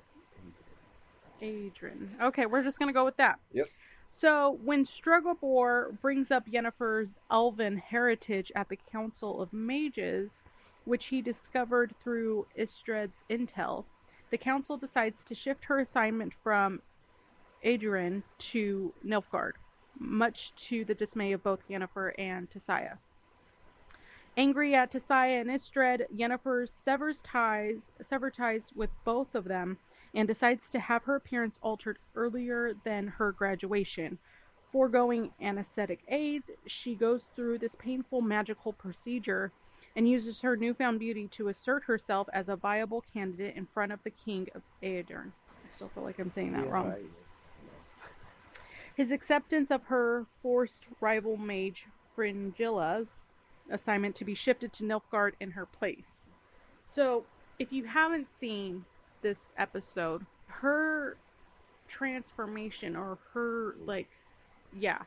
Adrian. Okay, we're just gonna go with that. Yep. So when Stregobor brings up Yennefer's elven heritage at the Council of Mages, which he discovered through Istredd's intel, the council decides to shift her assignment from Adrian to Nilfgaard, much to the dismay of both Yennefer and Tissaia. Angry at Tissaia and Istredd, Yennefer severs ties, sever ties with both of them and decides to have her appearance altered earlier than her graduation. Foregoing anesthetic aids, she goes through this painful magical procedure and uses her newfound beauty to assert herself as a viable candidate in front of the king of Aedirn. I still feel like I'm saying that Yeah, wrong. His acceptance of her forced rival mage Fringilla's assignment to be shifted to Nilfgaard in her place. So, if you haven't seen this episode, her transformation or her like yeah,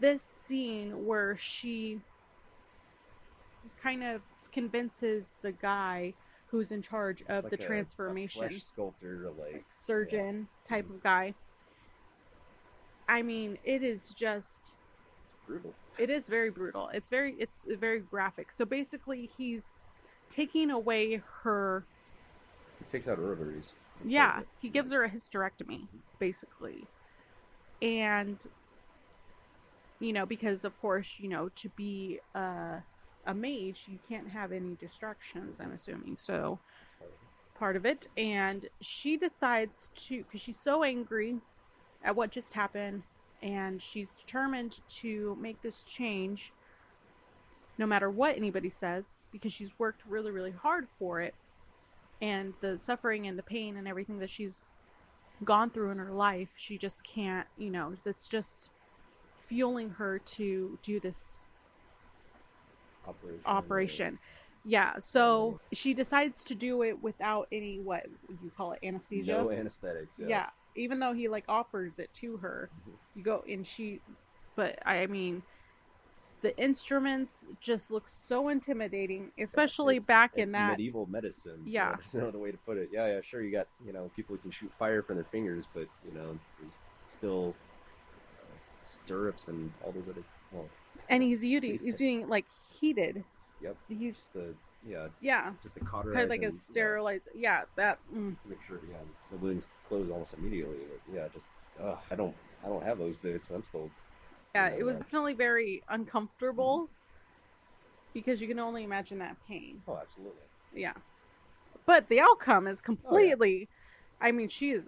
this scene where she kind of convinces the guy who's in charge of like the a- a transformation sculptor, like surgeon type mm-hmm. of guy. I mean, it is just brutal. it is very brutal. It's very it's very graphic. So basically he's taking away her He takes out her ovaries. That's yeah, part of it. he gives her a hysterectomy mm-hmm. basically. And you know, because of course, you know, to be a a mage, you can't have any distractions, I'm assuming. So Part of it. and she decides to because she's so angry at what just happened and she's determined to make this change no matter what anybody says because she's worked really really hard for it and the suffering and the pain and everything that she's gone through in her life she just can't you know that's just fueling her to do this Operation. operation. Yeah, so she decides to do it without any what you call it anesthesia? No anesthetics. yeah. Yeah. even though he like offers it to her, Mhm. you go and she, but I mean, the instruments just look so intimidating, especially It's- back in that. medieval medicine. you Yeah. know, There's no other way to put it. Yeah, yeah, sure. You got you know people who can shoot fire from their fingers, but you know still stirrups and all those other. Well, And he's using he's using like heated. Yep. He's just the yeah, yeah, just the cauterize. kind of like a and, yeah, sterilized. Yeah, that. Mm. to make sure yeah the wounds close almost immediately. Yeah, just ugh, I don't I don't have those bits. I'm still Yeah, Yeah, it was yeah. definitely very uncomfortable because you can only imagine that pain. oh absolutely. Yeah. But the outcome is completely I mean, she is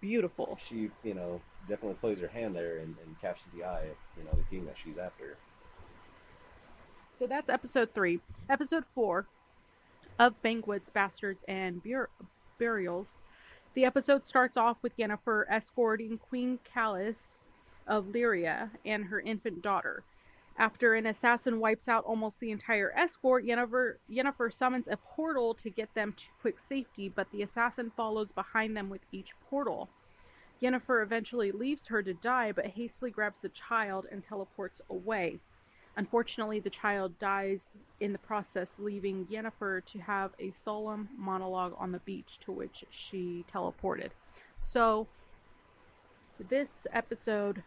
beautiful. She you know definitely plays her hand there and, and captures the eye of you know the king that she's after. So that's episode 3. Episode 4 of Banquets, Bastards and Bur- Burials. The episode starts off with Yennefer escorting Queen Kalis of Lyria and her infant daughter. After an assassin wipes out almost the entire escort, Yennefer, Yennefer summons a portal to get them to quick safety, but the assassin follows behind them with each portal. Yennefer eventually leaves her to die, but hastily grabs the child and teleports away. Unfortunately, the child dies in the process, leaving Yennefer to have a solemn monologue on the beach to which she teleported. So, this episode,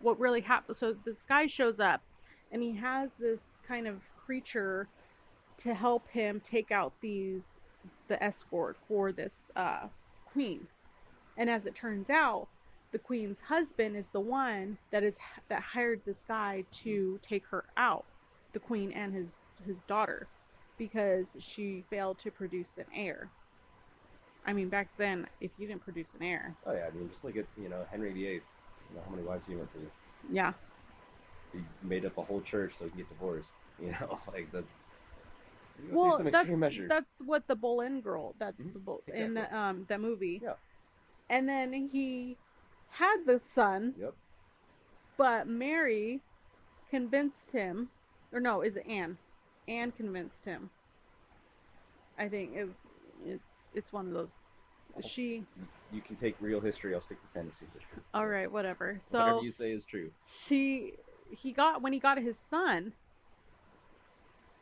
what really happened? So, this guy shows up and he has this kind of creature to help him take out these the escort for this uh, queen. And as it turns out, the queen's husband is the one that is that hired this guy to take her out, the queen and his his daughter, because she failed to produce an heir. I mean, back then, if you didn't produce an heir, Oh yeah, I mean, just look at you know Henry VIII. You know how many wives he went through. yeah, He made up a whole church so he can get divorced. You know, like that's. well, some that's measures. that's what the Boleyn girl that Mhm, the Bo- in um that movie. Yeah. And then he had the son, Yep. but Mary convinced him, or no, is it Anne? Anne convinced him. I think it's it's it's one of those. She You can take real history. I'll stick to fantasy history. all right, whatever. So whatever you say is true. she he got when he got his son.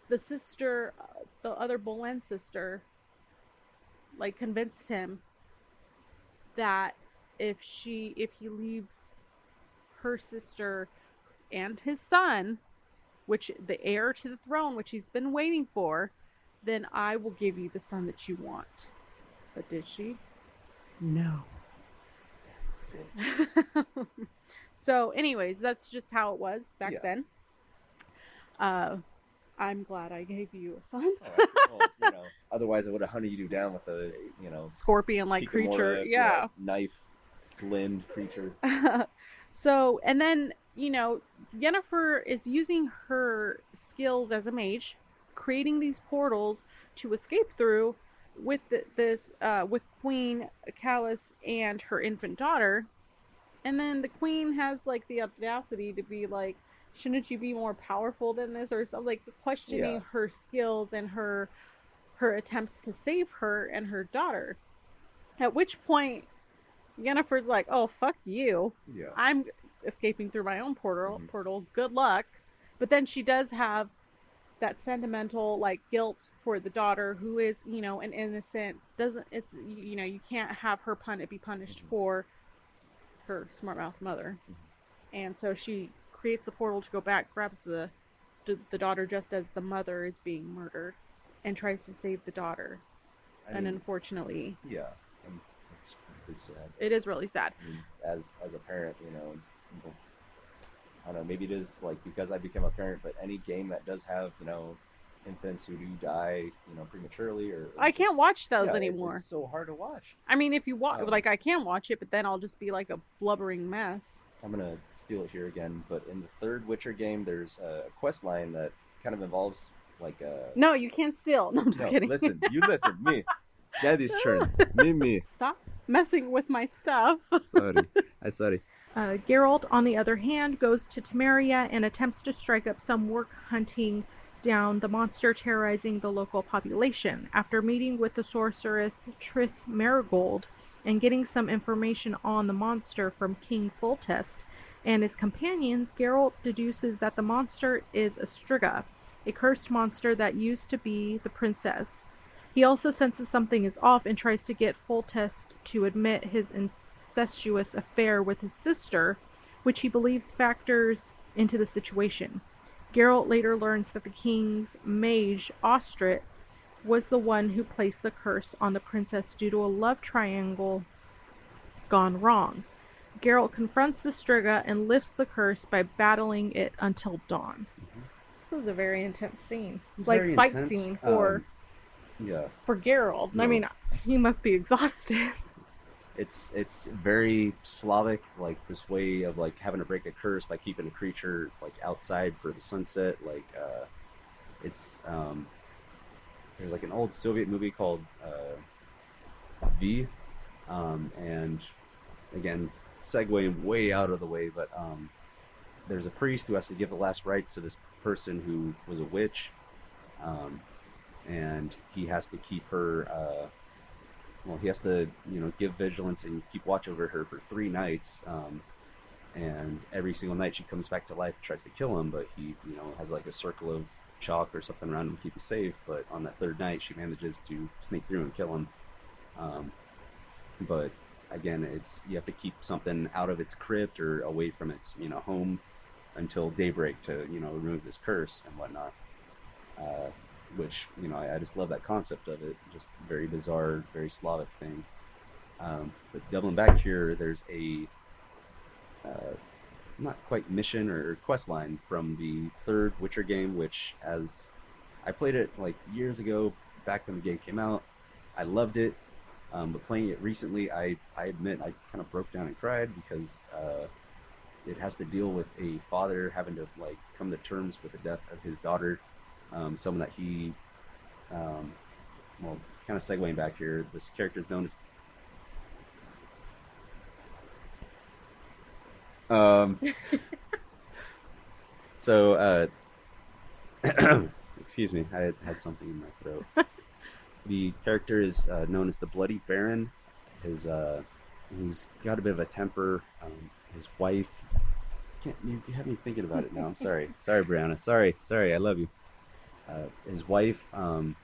The sister, the other Boleyn sister, like convinced him that if she if he leaves her sister and his son, which the heir to the throne, which he's been waiting for, then I will give you the son that you want. But did she? No. so, anyways, that's just how it was back Yeah. then. Uh, I'm glad I gave you a son. Oh, well, you know, otherwise I would have hunted you down with a you know Scorpion like creature. Yeah. knife limbed creature. so, and then, you know, Jennifer is using her skills as a mage, creating these portals to escape through with the, this, uh, with Queen Kalis and her infant daughter. And then the queen has like the audacity to be like, shouldn't you be more powerful than this or something like questioning Yeah. her skills and her her attempts to save her and her daughter. At which point Yennefer's like, "Oh fuck you! Yeah. I'm escaping through my own portal. Mhm. Portal. Good luck." But then she does have that sentimental like guilt for the daughter who is, you know, an innocent. Doesn't it's you know you can't have her pun it be punished Mhm. for her smart mouth mother, Mhm. and so she creates the portal to go back, grabs the the, the daughter just as the mother is being murdered, and tries to save the daughter. I and mean, unfortunately, yeah, um, it's pretty sad. it is really sad. I mean, as as a parent, you know, I don't know. Maybe it is like because I became a parent, but any game that does have you know infants who do die, you know, prematurely or, or I can't just- watch those yeah, anymore. It's so hard to watch. I mean, if you watch, Um, like, I can watch it, but then I'll just be like a blubbering mess. I'm gonna steal it here again, but in the third Witcher game, there's a quest line that kind of involves like a. No, you can't steal. No, I'm just No, kidding. listen, you listen, me. Daddy's turn. Me, me. Stop messing with my stuff. Sorry, I sorry. Uh, Geralt, on the other hand, goes to Temeria and attempts to strike up some work hunting down the monster terrorizing the local population. After meeting with the sorceress Triss Merigold and getting some information on the monster from King Foltest and his companions, Geralt deduces that the monster is a Striga, a cursed monster that used to be the princess. He also senses something is off and tries to get Foltest to admit his incestuous affair with his sister, which he believes factors into the situation. Geralt later learns that the king's mage, Ostrit, was the one who placed the curse on the princess due to a love triangle gone wrong. Geralt confronts the Striga and lifts the curse by battling it until dawn. This was a very intense scene. It's like very fight intense. scene for Um, Yeah, for Geralt. I mean, he must be exhausted. it's it's very Slavic, like this way of like having to break a curse by keeping a creature like outside for the sunset. Like uh, it's um, there's like an old Soviet movie called uh, Viy, um, and again segueing way out of the way, but um, there's a priest who has to give the last rites to this person who was a witch, um, and he has to keep her. Uh, well, he has to, you know, give vigilance and keep watch over her for three nights. Um, and every single night she comes back to life, tries to kill him, but he, you know, has like a circle of chalk or something around him to keep him safe. But on that third night, she manages to sneak through and kill him. Um, but again, it's you have to keep something out of its crypt or away from its, you know, home until daybreak to, you know, remove this curse and whatnot. Uh, which you know I, I, just love that concept of it. Just very bizarre, very Slavic thing. Um, but doubling back here, there's a uh, not quite mission or quest line from the third Witcher game, which as I played it like years ago, back when the game came out. I loved it, um, but playing it recently, I, I admit I kind of broke down and cried because uh, it has to deal with a father having to like come to terms with the death of his daughter, um, someone that he, um, well, kind of segueing back here, this character is known as Um, so, uh, excuse me, I had, had, something in my throat. the character is uh, known as the Bloody Baron. His, uh, he's got a bit of a temper. Um, his wife, can't, you, you have me thinking about it now. I'm sorry. sorry, Brianna. Sorry, sorry. I love you. Uh, his wife um,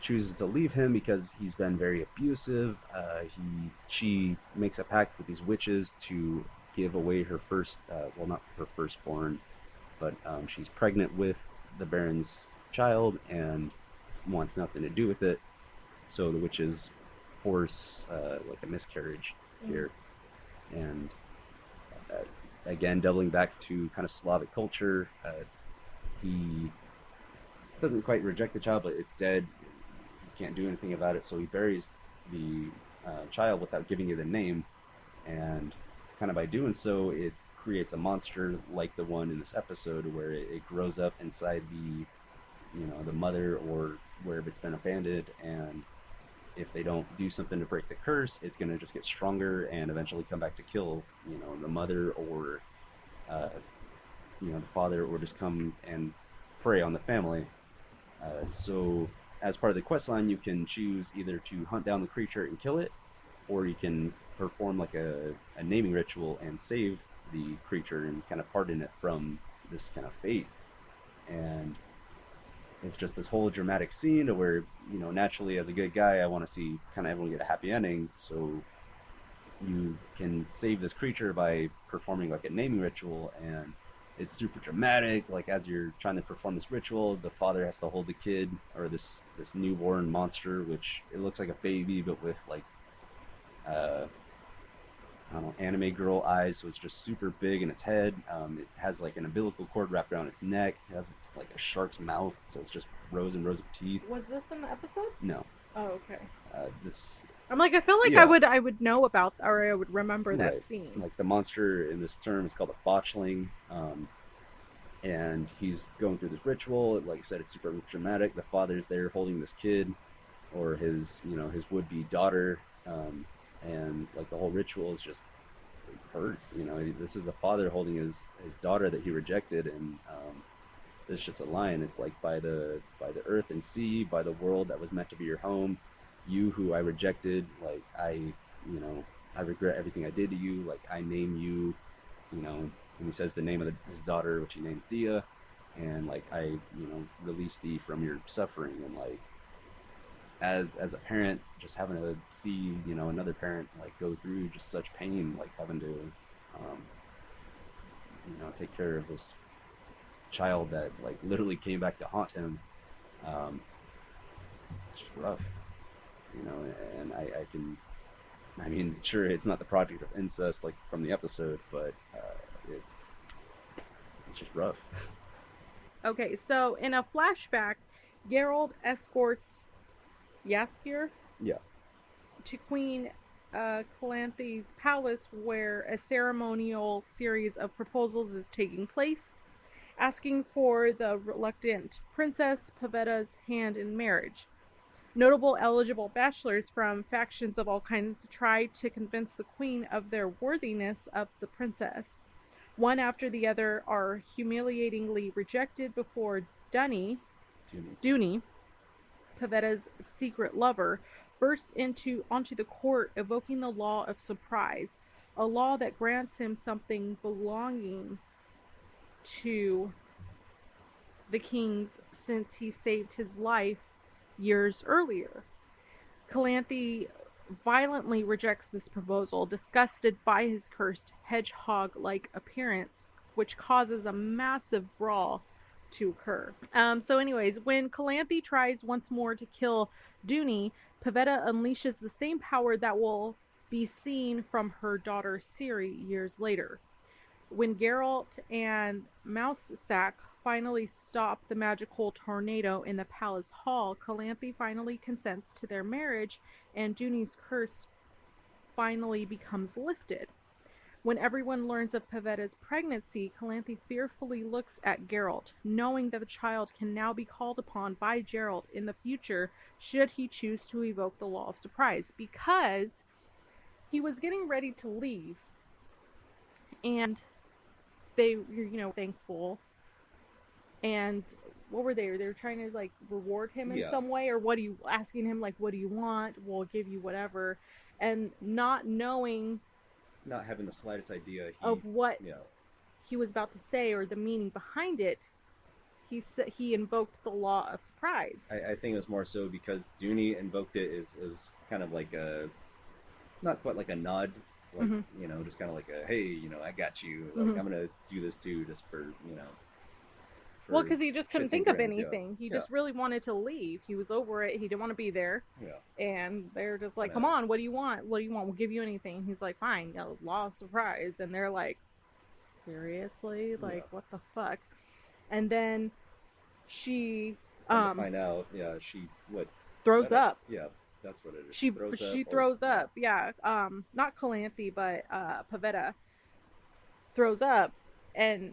chooses to leave him because he's been very abusive. Uh, he, she makes a pact with these witches to give away her first, uh, well, not her firstborn, but um, she's pregnant with the Baron's child and wants nothing to do with it. So the witches force uh, like a miscarriage mm. here, and uh, again doubling back to kind of Slavic culture, uh, he doesn't quite reject the child, but it's dead. He can't do anything about it, so he buries the uh, child without giving it a name, and kind of by doing so, it creates a monster like the one in this episode where it, it grows up inside the, you know, the mother or wherever it's been abandoned, and if they don't do something to break the curse, it's going to just get stronger and eventually come back to kill, you know, the mother or, uh, you know, the father, or just come and prey on the family. Uh, so, as part of the quest line, you can choose either to hunt down the creature and kill it, or you can perform like a, a naming ritual and save the creature and kind of pardon it from this kind of fate. And it's just this whole dramatic scene where, you know, naturally as a good guy, I want to see kind of everyone get a happy ending. So you can save this creature by performing like a naming ritual and it's super dramatic like as you're trying to perform this ritual the father has to hold the kid or this this newborn monster which it looks like a baby but with like uh, know, anime girl eyes, so it's just super big in its head. Um, it has like an umbilical cord wrapped around its neck. It has like a shark's mouth, so it's just rows and rows of teeth. Was this in the episode? No. Oh, okay. Uh, this. I'm like, I feel like Yeah. I would, I would know about, or I would remember that scene. Like the monster in this term is called a botchling, um, and he's going through this ritual. Like I said, it's super dramatic. The father's there holding this kid, or his, you know, his would-be daughter, um, and like the whole ritual is just hurts. You know, this is a father holding his his daughter that he rejected, and um, it's just a line. It's like by the by the earth and sea, by the world that was meant to be your home, you who I rejected. Like I, you know, I regret everything I did to you. Like I name you, you know. And he says the name of the, his daughter, which he names Dia, and like I, you know, release thee from your suffering, and like as as a parent, just having to see you know another parent like go through just such pain, like having to um, you know take care of this child that like literally came back to haunt him. Um, it's just rough, you know, and I, I can. I mean, sure, it's not the project of incest like from the episode, but uh, it's it's just rough. Okay, so in a flashback, Geralt escorts Jaskier Yeah. to Queen uh, Calanthe's palace where a ceremonial series of proposals is taking place, asking for the reluctant Princess Pavetta's hand in marriage. Notable eligible bachelors from factions of all kinds try to convince the queen of their worthiness of the princess. One after the other are humiliatingly rejected before Dunny, Dude, Dooney, Pavetta's secret lover, bursts into onto the court, evoking the law of surprise. a law that grants him something belonging to the kings since he saved his life years earlier. Calanthe violently rejects this proposal, disgusted by his cursed hedgehog like appearance, which causes a massive brawl to occur. Um, so, anyways, when Calanthe tries once more to kill Duny, Pavetta unleashes the same power that will be seen from her daughter Ciri years later. When Geralt and Mousesack finally stop the magical tornado in the palace hall, Calanthe finally consents to their marriage and Duny's curse finally becomes lifted. When everyone learns of Pavetta's pregnancy, Calanthe fearfully looks at Geralt, knowing that the child can now be called upon by Geralt in the future should he choose to evoke the Law of Surprise, because he was getting ready to leave, and they were, you know, thankful. And what were they? They were trying to like reward him in Yeah. some way, or what do you asking him like, what do you want? We'll give you whatever, and not knowing Not having the slightest idea. He, of what yeah. he was about to say or the meaning behind it, he he invoked the law of surprise. I, I think it was more so because Duny invoked it is is kind of like a not quite like a nod, like Mhm. you know, just kind of like a hey, you know, I got you. Like Mhm. I'm gonna do this too, just for you know. Well, because he just couldn't think of grins, yeah. anything. He Yeah. just really wanted to leave. He was over it. He didn't want to be there. yeah, And they're just like, "Come on, what do you want? What do you want? We'll give you anything." He's like, "Fine, you know, law of surprise." And they're like, "Seriously? Like, what the fuck?" And then she um find out, yeah, she what throws up. Yeah, that's what it is. She throws she up or- throws yeah. up. Yeah. Um, not Calanthe, but uh, Pavetta throws up, and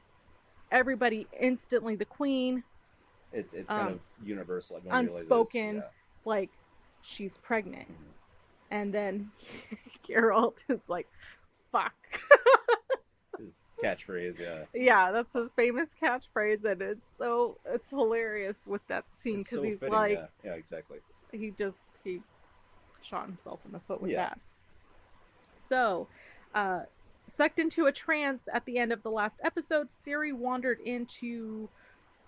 everybody instantly, the queen, It's it's kind um, of universal. Like, unspoken. yeah. like she's pregnant, Mhm. and then Geralt is like, "Fuck." His catchphrase, yeah. yeah, that's his famous catchphrase, and it's so it's hilarious with that scene because so he's fitting, like, yeah. yeah, exactly. he just he shot himself in the foot with Yeah. that. So, uh, sucked into a trance at the end of the last episode, Ciri wandered into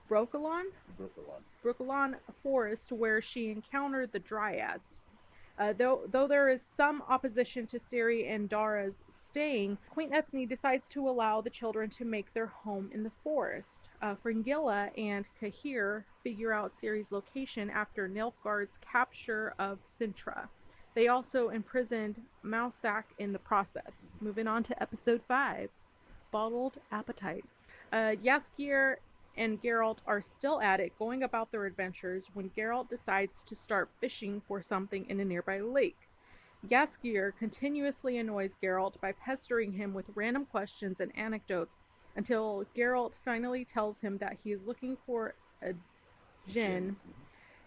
Brokilon, Brooklyn. Brooklyn Forest, where she encountered the Dryads. Uh, though, though there is some opposition to Ciri and Dara's staying, Queen Eithne decides to allow the children to make their home in the forest. Uh, Fringilla and Cahir figure out Ciri's location after Nilfgaard's capture of Cintra. They also imprisoned Mousesack in the process. Moving on to episode 5 Bottled Appetites. Uh, Jaskier and Geralt are still at it, going about their adventures, when Geralt decides to start fishing for something in a nearby lake. Jaskier continuously annoys Geralt by pestering him with random questions and anecdotes until Geralt finally tells him that he is looking for a djinn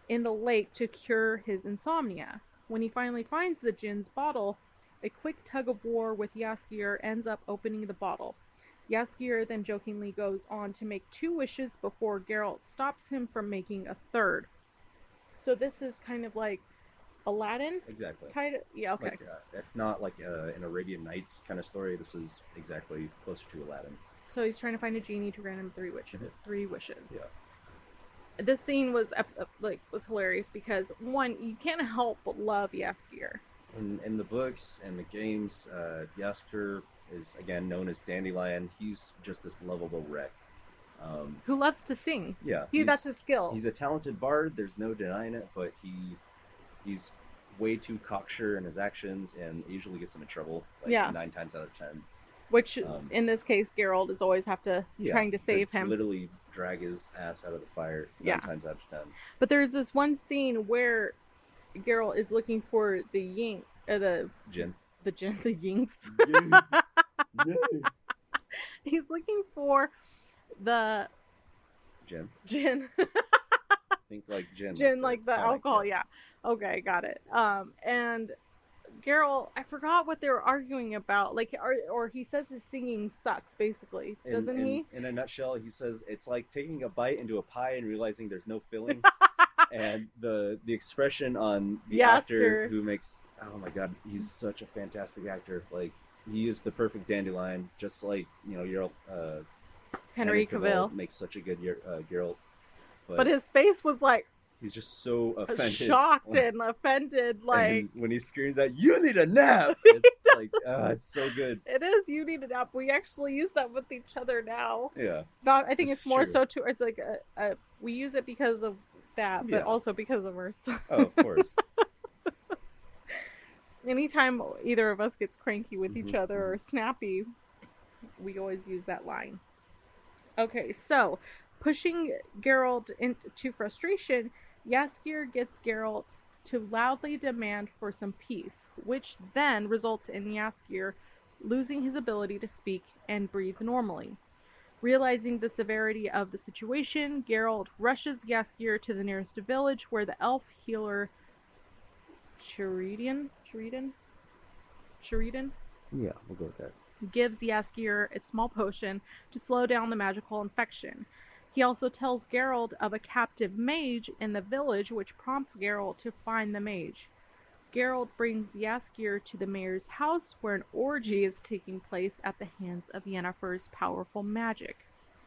in the lake to cure his insomnia. When he finally finds the djinn's bottle, a quick tug of war with Jaskier ends up opening the bottle. Jaskier then jokingly goes on to make two wishes before Geralt stops him from making a third. So this is kind of like Aladdin Exactly. tied. Yeah, okay. Like, uh, if not like uh, an Arabian Nights kind of story, this is exactly closer to Aladdin. So he's trying to find a genie to grant him three wishes. Three wishes. Yeah. This scene was ep- like was hilarious because one, you can't help but love Jaskier. In, in the books and the games, uh, Jaskier is again known as Dandelion. He's just this lovable wreck. Um, who loves to sing. yeah, He that's his skill. he's a talented bard. There's no denying it, but he he's way too cocksure in his actions and usually gets him in trouble. Like Yeah. nine times out of ten. Which um, in this case, Geralt is always have to Yeah, trying to to save him. Literally drag his ass out of the fire nine Yeah. times out of ten. But there's this one scene where Geralt is looking for the yink, uh, the Jin. the gin, the yinks. He's looking for the Jin. gin. Think like gin. gin like the tonic, alcohol yeah okay got it um and Geralt, I forgot what they were arguing about. Like, or, or he says his singing sucks, basically, In, doesn't in, he? In a nutshell, he says it's like taking a bite into a pie and realizing there's no filling. and the the expression on the Yeah, actor sure. who makes oh my god, he's such a fantastic actor. Like he is the perfect dandelion, just like you know your uh, Henry Cavill. makes such a good uh, Geralt. But his face was like he's just so offended. shocked and offended. Like And when he screams that you need a nap, it's like uh, it's so good. it is. You need a nap. We actually use that with each other now. Yeah, Not. I think It's it's more true. so too. It's like a, a. We use it because of that, but Yeah. also because of our son. oh of course. Anytime either of us gets cranky with each Mhm, other or snappy, we always use that line. Okay, so pushing Geralt into frustration, Jaskier gets Geralt to loudly demand for some peace, which then results in Jaskier losing his ability to speak and breathe normally. Realizing the severity of the situation, Geralt rushes Jaskier to the nearest village where the elf healer Sheridan, Sheridan, Sheridan yeah, we'll go with that. gives Jaskier a small potion to slow down the magical infection. He also tells Geralt of a captive mage in the village, which prompts Geralt to find the mage. Geralt brings Jaskier to the mayor's house, where an orgy is taking place at the hands of Yennefer's powerful magic.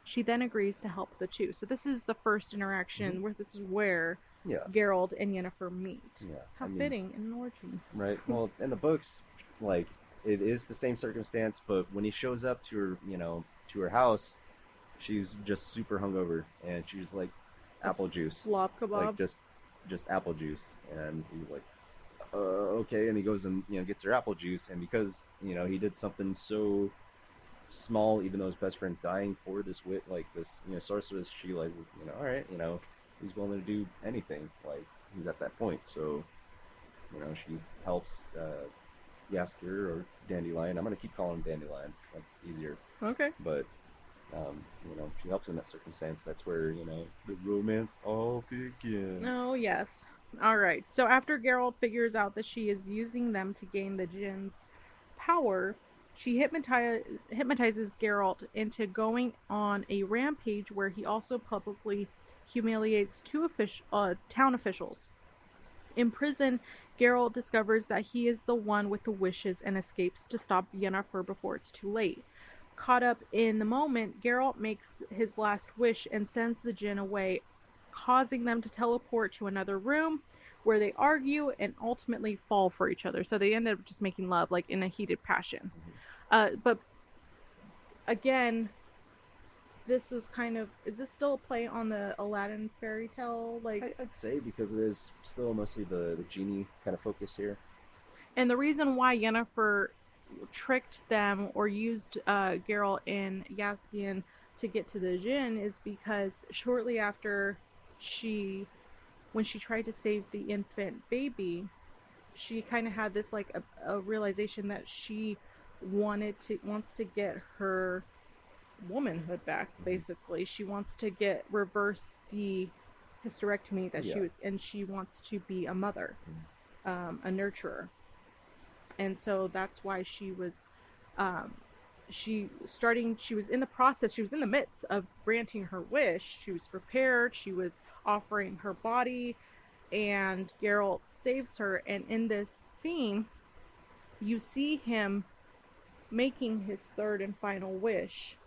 She then agrees to help the two. So this is the first interaction Mhm. where this is where Yeah, Geralt and Yennefer meet. yeah. How I mean, fitting in an orgy. Right. Well, in the books, like it is the same circumstance, but when he shows up to her, you know, to her house, she's just super hungover, and she's like apple juice, Slop kebab. like just just apple juice, and he's like, uh, okay, and he goes and you know gets her apple juice, and because you know he did something so small, even though his best friend's dying for this wit, like this you know sorceress, she realizes, you know, all right, you know, he's willing to do anything, like he's at that point, so you know, she helps uh, Jaskier or Dandelion. I'm gonna keep calling him Dandelion. That's easier. okay. But um, you know, she helps in that circumstance. That's where you know the romance all begins. Oh, yes. All right. So after Geralt figures out that she is using them to gain the djinn's power, she hypnotize, hypnotizes Geralt into going on a rampage where he also publicly humiliates two offic- uh, town officials. In prison, Geralt discovers that he is the one with the wishes and escapes to stop Yennefer before it's too late. Caught up in the moment, Geralt makes his last wish and sends the djinn away, causing them to teleport to another room where they argue and ultimately fall for each other. So they end up just making love, like in a heated passion. Uh, but again, this is kind of is this still a play on the Aladdin fairy tale? Like, I, I'd say because it is still mostly the the genie kind of focus here. and the reason why Yennefer tricked them or used uh, Geralt and Jaskier to get to the djinn is because shortly after she, when she tried to save the infant baby, she kind of had this like a, a realization that she wanted to wants to get her womanhood back. Basically, she wants to get reverse the hysterectomy that she was, and she wants to be a mother, um, a nurturer and so that's why she was um, she starting she was in the process she was in the midst of granting her wish. She was prepared she was offering her body and Geralt saves her. And in this scene you see him making his third and final wish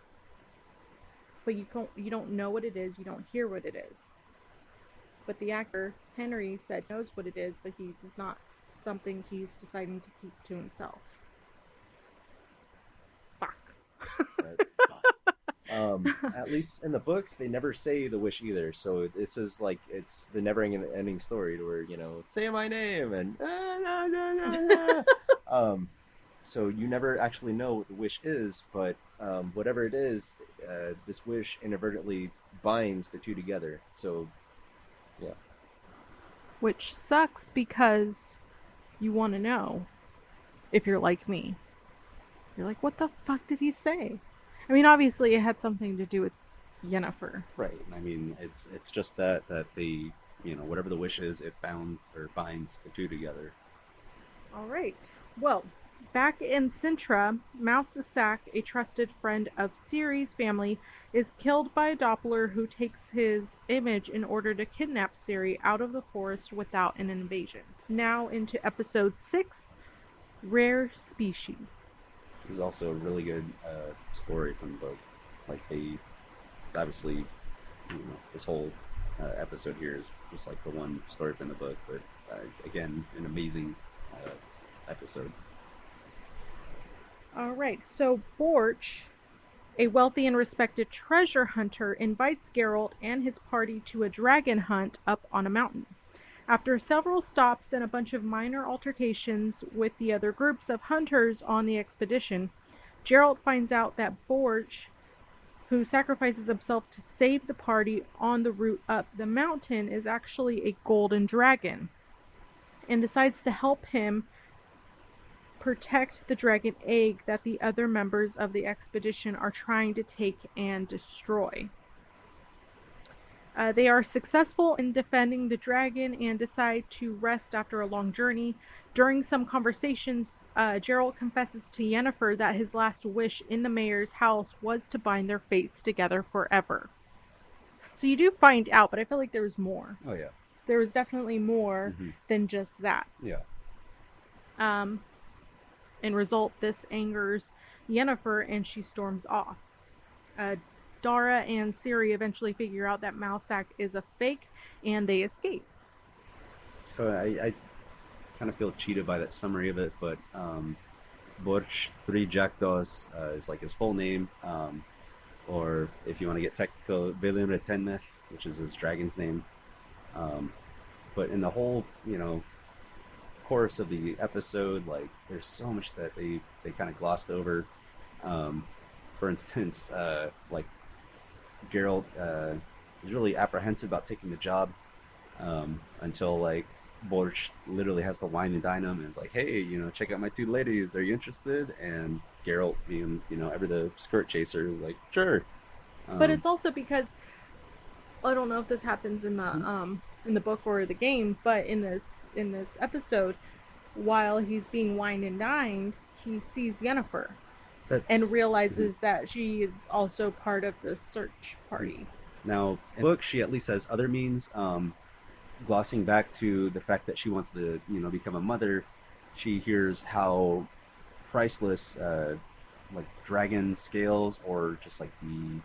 but you don't you don't know what it is you don't hear what it is. But the actor Henry said knows what it is but he does not something he's deciding to keep to himself. Fuck. Right? um, at least in the books, they never say the wish either. So this is like it's the never-ending story where you know say my name and ah, nah, nah, nah, um, so you never actually know what the wish is, but um, whatever it is, uh, this wish inadvertently binds the two together. So yeah. Which sucks because you want to know if you're like me. You're like, what the fuck did he say? I mean, obviously, it had something to do with Yennefer. Right. I mean, it's it's just that that the you know whatever the wish is, it bound or binds the two together. All right. Well, back in Cintra, Mouse Sack, a trusted friend of Ciri's family, is killed by a Doppler who takes his image in order to kidnap Ciri out of the forest without an invasion. Now into episode 6 Rare Species. This is also a really good uh, story from the book. Like they obviously, you know, this whole uh, episode here is just like the one story from the book, but uh, again, an amazing uh, episode. All right, so Borch, a wealthy and respected treasure hunter, invites Geralt and his party to a dragon hunt up on a mountain. After several stops and a bunch of minor altercations with the other groups of hunters on the expedition, Geralt finds out that Borch, who sacrifices himself to save the party on the route up the mountain, is actually a golden dragon and decides to help him protect the dragon egg that the other members of the expedition are trying to take and destroy. Uh, they are successful in defending the dragon and decide to rest after a long journey. During some conversations, uh, Geralt confesses to Yennefer that his last wish in the mayor's house was to bind their fates together forever. So you do find out, but I feel like there was more. Oh yeah. There was definitely more Mhm. than just that. Yeah. Um, in result, this angers Yennefer and she storms off. Uh, Dara and Ciri eventually figure out that Mousesack is a fake and they escape. So I, I kind of feel cheated by that summary of it, but um, Borch Three Jackdaws uh, is like his full name, um, or if you want to get technical, Villentretenmerth, which is his dragon's name. Um, but in the whole, you know, course of the episode, like there's so much that they they kind of glossed over. Um, for instance, uh, like Gerald uh, is really apprehensive about taking the job um, until like Borch literally has to wine and dine him and is like, hey, you know, check out my two ladies. Are you interested? And Geralt, being you know ever the skirt chaser, is like, sure. but Um, it's also because I don't know if this happens in the Mhm. um in the book or the game, but in this in this episode, while he's being wined and dined, he sees Yennefer that's- and realizes that she is also part of the search party. Now, in book, she at least has other means. Um, glossing back to the fact that she wants to, you know, become a mother, she hears how priceless, uh, like dragon scales, or just like the,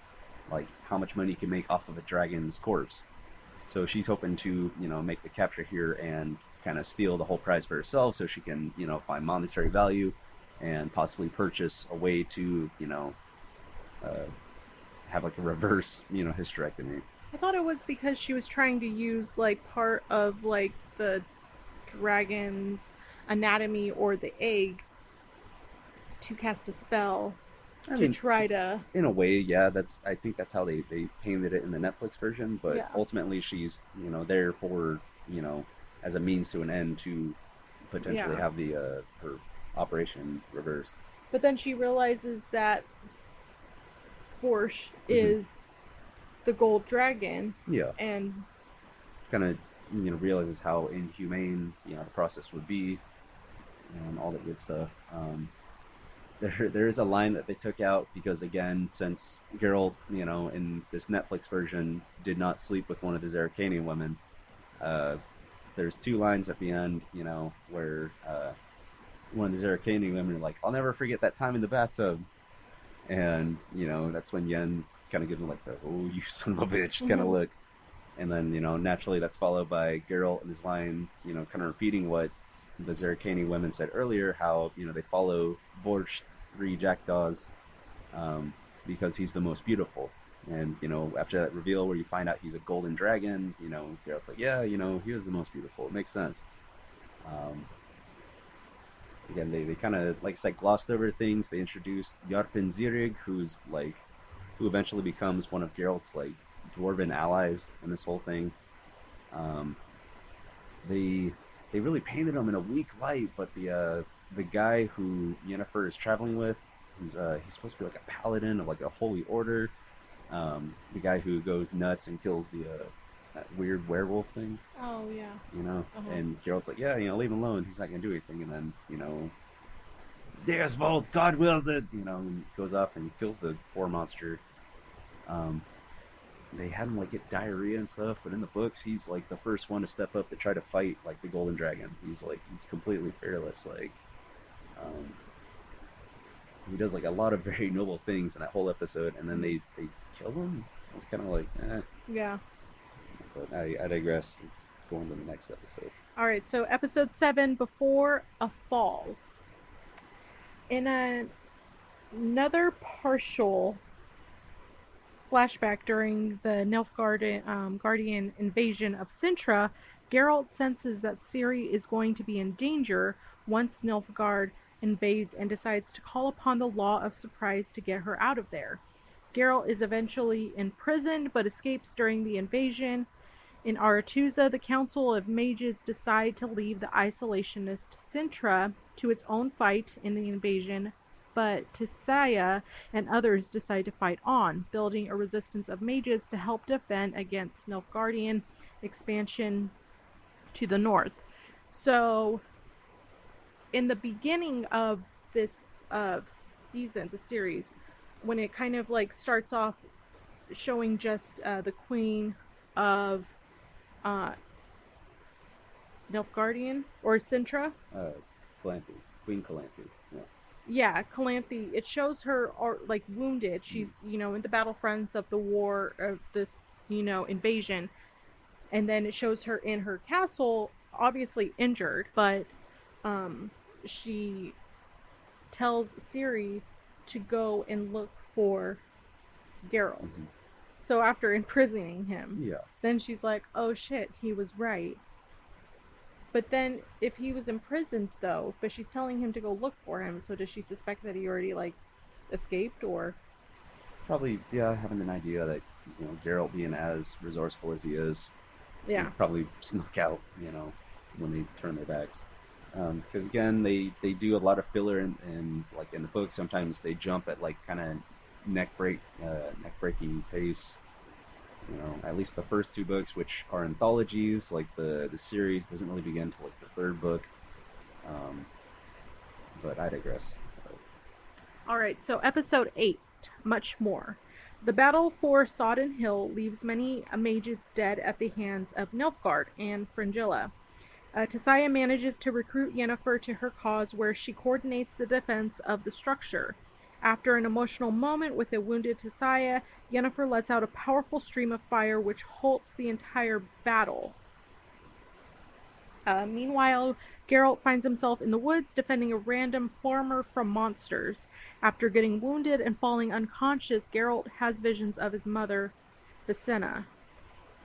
like how much money you can make off of a dragon's corpse. So she's hoping to, you know, make the capture here and kind of steal the whole prize for herself, so she can, you know, find monetary value and possibly purchase a way to, you know, uh, have like a reverse, you know, hysterectomy. I thought it was because she was trying to use like part of like the dragon's anatomy or the egg to cast a spell I to mean, try to In a way, yeah, that's. I think that's how they they painted it in the Netflix version. But Yeah. ultimately, she's you know there for you know as a means to an end to potentially Yeah. have the uh, her operation reversed. But then she realizes that Borch Mhm. is the gold dragon Yeah, and kind of you know realizes how inhumane you know the process would be, and all that good stuff. Um, there there is a line that they took out because again, since Geralt you know in this Netflix version did not sleep with one of the Zerrikanian women, uh, there's two lines at the end you know where uh, one of the Zerrikanian women are like, "I'll never forget that time in the bathtub," and you know that's when Yen's kind of gives him like the "Oh you son of a bitch" kind of Mhm. look. And then, you know, naturally that's followed by Geralt and his line, you know, kind of repeating what the Zerrikani women said earlier, how, you know, they follow Borch, three jackdaws, um, because he's the most beautiful. And, you know, after that reveal where you find out he's a golden dragon, you know, Geralt's like, yeah, you know, he was the most beautiful. It makes sense. Um, again, they, they kind of, like said, glossed over things. They introduced Yarpen Zigrin, who's, like, who eventually becomes one of Geralt's, like, dwarven allies in this whole thing. Um, they they really painted him in a weak light, but the uh, the guy who Yennefer is traveling with, he's uh, he's supposed to be like a paladin of like a holy order. Um, the guy who goes nuts and kills the uh, that weird werewolf thing, oh yeah. you know. Uh-huh. And Geralt's like, yeah, you know, leave him alone. He's not gonna do anything. And then you know, Deus Vult, God wills it. You know, and goes up and kills the poor monster. Um, they had him like get diarrhea and stuff, but in the books, he's like the first one to step up to try to fight like the Golden Dragon. He's like he's completely fearless. Like, um, he does like a lot of very noble things in that whole episode, and then they they kill him. It's kind of like, eh. Yeah. But I, I digress. It's going to the next episode. All right, so episode seven, before a fall. In a, another partial flashback during the Nilfgaard um, Guardian invasion of Cintra, Geralt senses that Ciri is going to be in danger once Nilfgaard invades and decides to call upon the Law of Surprise to get her out of there. Geralt is eventually imprisoned but escapes during the invasion. In Aretuza, the Council of Mages decide to leave the isolationist Cintra to its own fight in the invasion, but Tissaia and others decide to fight on, building a resistance of mages to help defend against Nilfgaardian expansion to the north. So, in the beginning of this uh, season, the series, when it kind of like starts off showing just uh, the queen of uh, Nilfgaardian or Cintra. Uh, Calanthe, Queen Calanthe. Yeah. Yeah, Calanthe. It shows her or like wounded. She's you know in the battlefronts of the war of this you know invasion, and then it shows her in her castle, obviously injured, but um, she tells Ciri to go and look for Geralt. Mhm. So after imprisoning him, Yeah. then she's like, "Oh shit, he was right." But then if he was imprisoned though, but she's telling him to go look for him, so does she suspect that he already like escaped or Probably, yeah, having an idea that, you know, Geralt being as resourceful as he is, he yeah. probably snuck out, you know, when they turn their backs. Because again, they, they do a lot of filler in, in like in the book. Sometimes they jump at like kind of neck break, uh, neck breaking pace. You know, at least the first two books, which are anthologies, like the the series doesn't really begin until like the third book. Um, but I digress. All right, so episode 8, much more. The battle for Sodden Hill leaves many mages dead at the hands of Nilfgaard and Fringilla. Uh, Tissaia manages to recruit Yennefer to her cause where she coordinates the defense of the structure. After an emotional moment with a wounded Tissaia, Yennefer lets out a powerful stream of fire which halts the entire battle. Uh, meanwhile, Geralt finds himself in the woods defending a random farmer from monsters. After getting wounded and falling unconscious, Geralt has visions of his mother, Visenna,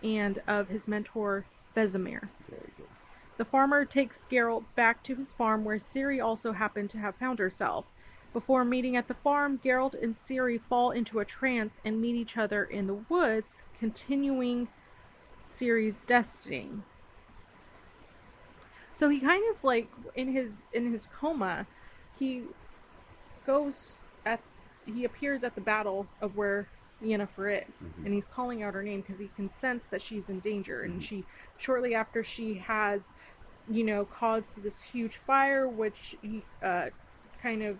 and of his mentor, Vesemir. The farmer takes Geralt back to his farm where Ciri also happened to have found herself. Before meeting at the farm, Geralt and Ciri fall into a trance and meet each other in the woods, continuing Ciri's destiny. So he kind of like in his in his coma, he goes at he appears at the battle of where Yennefer is, Mhm. and he's calling out her name because he can sense that she's in danger, and Mhm. she shortly after she has, you know, caused this huge fire, which he uh, kind of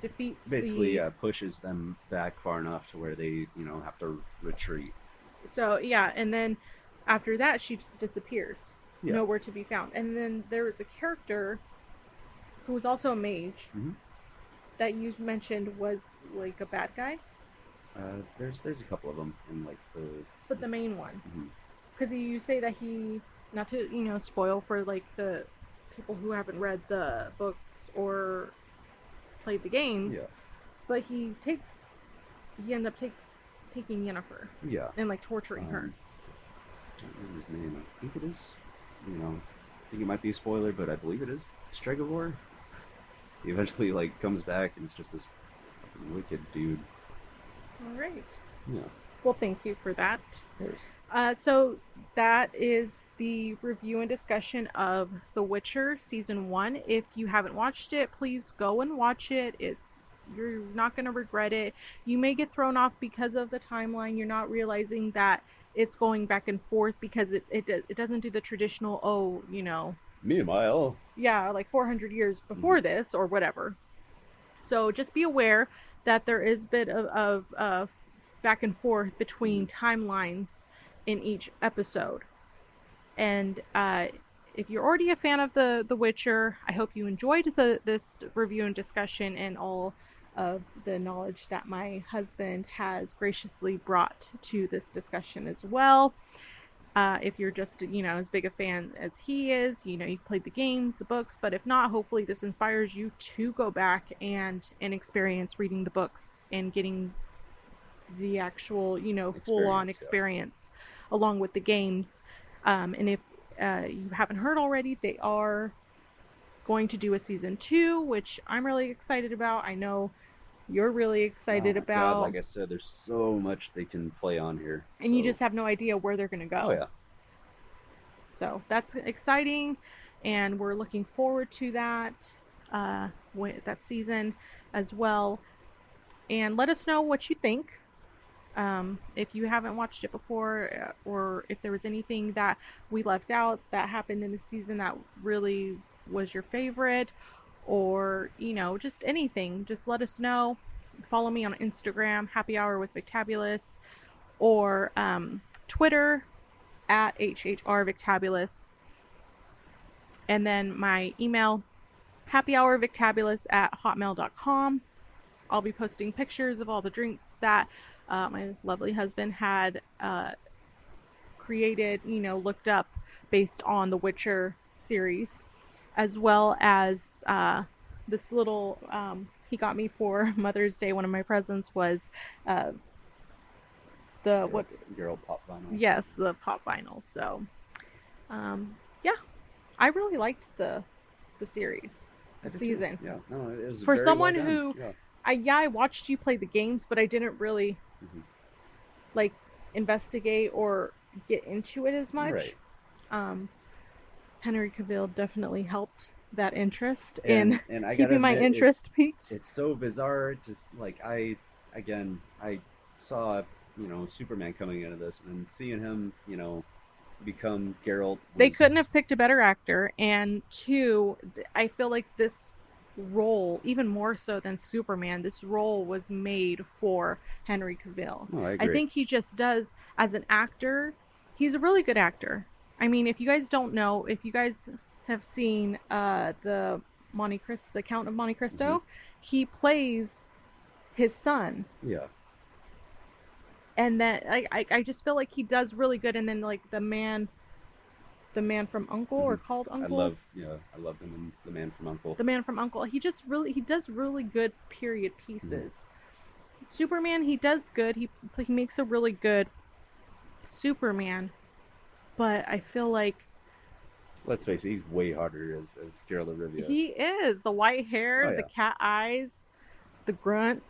defeats Basically, the uh, pushes them back far enough to where they, you know, have to retreat. So yeah, and then after that, she just disappears, Yeah. nowhere to be found. And then there was a character who was also a mage Mhm. that you mentioned was like a bad guy, Uh, there's there's a couple of them in like the. but the main one, because you say that he, not to you know spoil for like the people who haven't read the books or played the games, Yeah. but he takes, he ends up takes taking Yennefer Yeah. and like torturing her. Um, I don't remember his name. I think it is. You know, I think it might be a spoiler, but I believe it is Stregobor. He eventually like comes back and it's just this wicked dude. All right. Yeah. Well, thank you for that. Uh, so that is the review and discussion of The Witcher season one. If you haven't watched it, please go and watch it. It's you're not gonna regret it. You may get thrown off because of the timeline. You're not realizing that it's going back and forth because it it, it doesn't do the traditional oh you know Meanwhile, yeah, like 400 years before this or whatever. So just be aware that there is a bit of, of back and forth between timelines in each episode. And uh, if you're already a fan of the The Witcher, I hope you enjoyed the this review and discussion, and I'll of the knowledge that my husband has graciously brought to this discussion as well. Uh, if you're just, you know, as big a fan as he is, you know, you've played the games, the books, but if not, hopefully this inspires you to go back and and experience reading the books and getting the actual, you know, full on Experience, yeah. experience along with the games. Um, and if uh, you haven't heard already, they are going to do a season two, which I'm really excited about. I know you're really excited Oh my God, about, like I said, there's so much they can play on here. and you just have no idea where they're going to go. Oh yeah. So that's exciting, and we're looking forward to that uh, wi- that season as well. And let us know what you think. Um, if you haven't watched it before, uh, or if there was anything that we left out that happened in the season that really was your favorite, or you know, just anything, just let us know. Follow me on Instagram, Happy Hour with Victabulous, or um, Twitter at HHR Victabulous. And then my email, happyhourvictabulous at hotmail.com. I'll be posting pictures of all the drinks that uh, my lovely husband had uh, created, you know, looked up based on the Witcher series, as well as uh, this little, um, he got me for Mother's Day. One of my presents was uh, the, what, Girl pop vinyl. Yes, the pop vinyl. So, um, yeah, I really liked the the series. the did too. season. Yeah, no, it was For someone well who- yeah. I yeah, I watched you play the games, but I didn't really Mhm. like investigate or get into it as much. Right. Um, Henry Cavill definitely helped that interest and, in and I keeping my admit, it's- interest peaked. It's so bizarre. Just like I, again, I saw you know Superman coming into this and seeing him, you know, become Geralt. They couldn't have picked a better actor, and two, I feel like this role, even more so than Superman, this role was made for Henry Cavill. Oh, I, I think he just does as an actor. He's a really good actor. I mean, if you guys don't know, if you guys have seen uh, the Monte Cristo, the Count of Monte Cristo, he plays his son, Yeah. and then I, I I just feel like he does really good. And then like the man, the man from Uncle or called Mm-hmm. I Uncle, love, yeah, I love him in The Man from Uncle. the man from Uncle. He just really he does really good period pieces. Superman, he does good. He he makes a really good Superman, but I feel like Let's face it, he's way harder as as Geralt of Rivia. he is the white hair, Oh, the cat eyes, the grunt.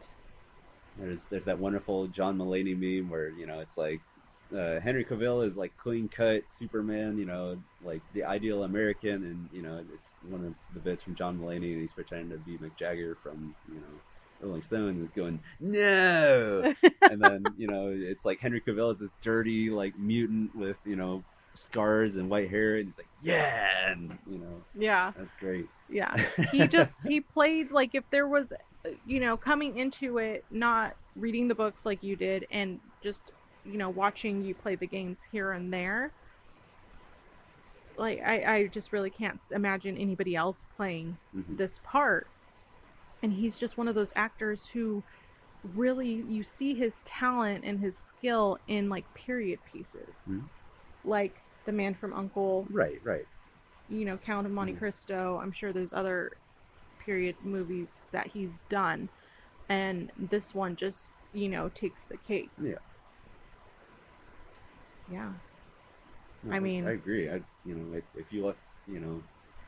There's there's that wonderful John Mulaney meme where you know it's like uh, Henry Cavill is like clean cut Superman, you know, like the ideal American, and you know it's one of the bits from John Mulaney, and he's pretending to be Mick Jagger from you know Rolling Stone, and he's going no, and then you know it's like Henry Cavill is this dirty like mutant with you know scars and white hair, and he's like yeah, and you know yeah, that's great. yeah. He just he played like if there was, you know, coming into it not reading the books like you did, and just you know watching you play the games here and there. Like I, I just really can't imagine anybody else playing Mhm. this part. And he's just one of those actors who really you see his talent and his skill in like period pieces. Mhm. Like The Man from Uncle, Right, right. you know, Count of Monte Mhm. Cristo. I'm sure there's other period movies that he's done. And this one just, you know, takes the cake. Yeah. Yeah. No, I mean- I agree. I you know if, if you look, you know,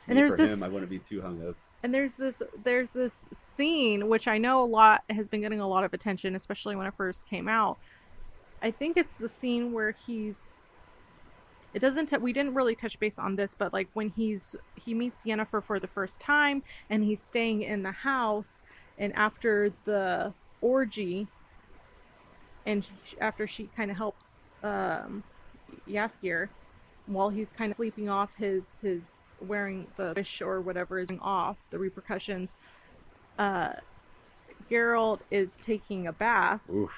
And there's for this- him, I wouldn't be too hung up. and there's this there's this scene which I know a lot has been getting a lot of attention, especially when it first came out. I think it's the scene where he's. It doesn't. T- we didn't really touch base on this, but like when he's he meets Yennefer for the first time, and he's staying in the house, and after the orgy, and sh- after she kind of helps um, Jaskier, while he's kind of sleeping off his his wearing the fish or whatever is off the repercussions uh Geralt is taking a bath Oof.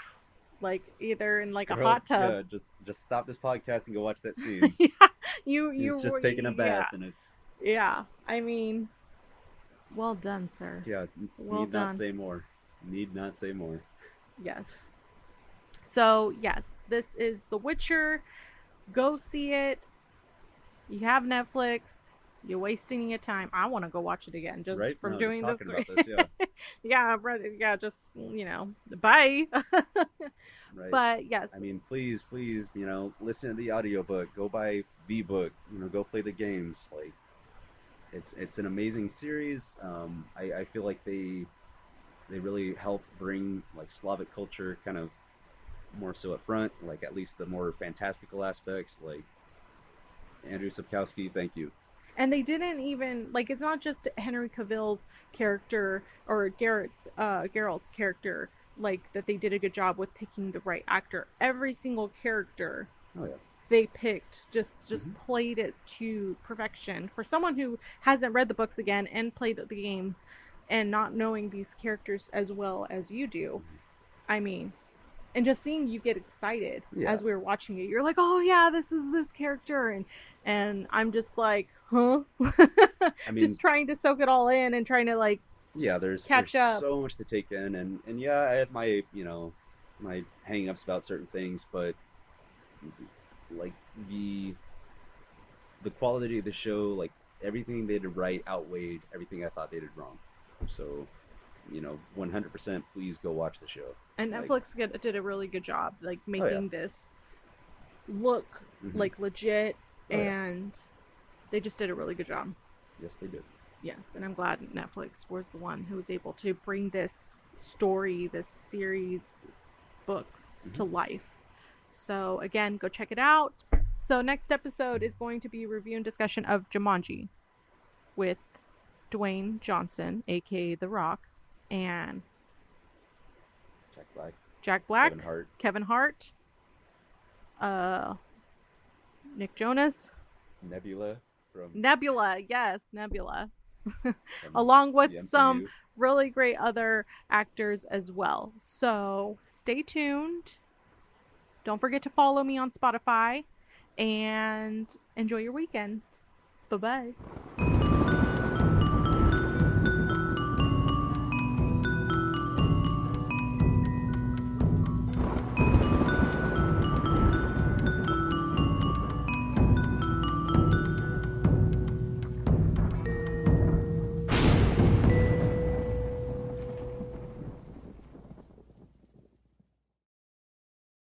Like either in like a Girl, hot tub Yeah, just just stop this podcast and go watch that scene. yeah, you He's you just were- taking a bath, yeah, and it's yeah i mean well done sir yeah. Well need done. not say more. Need not say more. Yes. So, yes, this is The Witcher. Go see it. You have Netflix. You're wasting your time. I want to go watch it again just right? from No, doing just this. about this, yeah. yeah, brother, yeah, just you know, bye. Right. but yes, I mean, please, please, you know, listen to the audiobook. Go buy V book. You know, go play the games. Like, it's it's an amazing series. Um, I, I feel like they they really helped bring like Slavic culture kind of more so up front. Like at least the more fantastical aspects. Like Andrew Sapkowski, thank you. And they didn't even like it's not just Henry Cavill's character or Garrett's uh Geralt's character like that they did a good job with picking the right actor. Every single character Oh yeah. they picked just just Mhm. played it to perfection. For someone who hasn't read the books again and played the games and not knowing these characters as well as you do, I mean, and just seeing you get excited Yeah. as we were watching it, you're like, "Oh yeah, this is this character," and and I'm just like, "Huh?" I mean, just trying to soak it all in and trying to like, yeah, there's catch there's up. so much to take in, and and yeah, I had my you know my hang-ups about certain things, but like the the quality of the show, like everything they did right outweighed everything I thought they did wrong. So, you know, 100% please go watch the show. and Like- Netflix get, did a really good job like Oh, yeah. making this look Mhm. like legit Oh, yeah. They just did a really good job. yes, they did. Yes, and I'm glad Netflix was the one who was able to bring this story, this series, books to life. So again, go check it out. So next episode is going to be a review and discussion of Jumanji with Dwayne Johnson, aka The Rock, and Jack Black, Jack Black, Kevin Hart. Kevin Hart, uh, Nick Jonas, Nebula from, Nebula. Yes, Nebula. Along with some really great other actors as well. So stay tuned. Don't forget to follow me on Spotify and enjoy your weekend. Bye bye.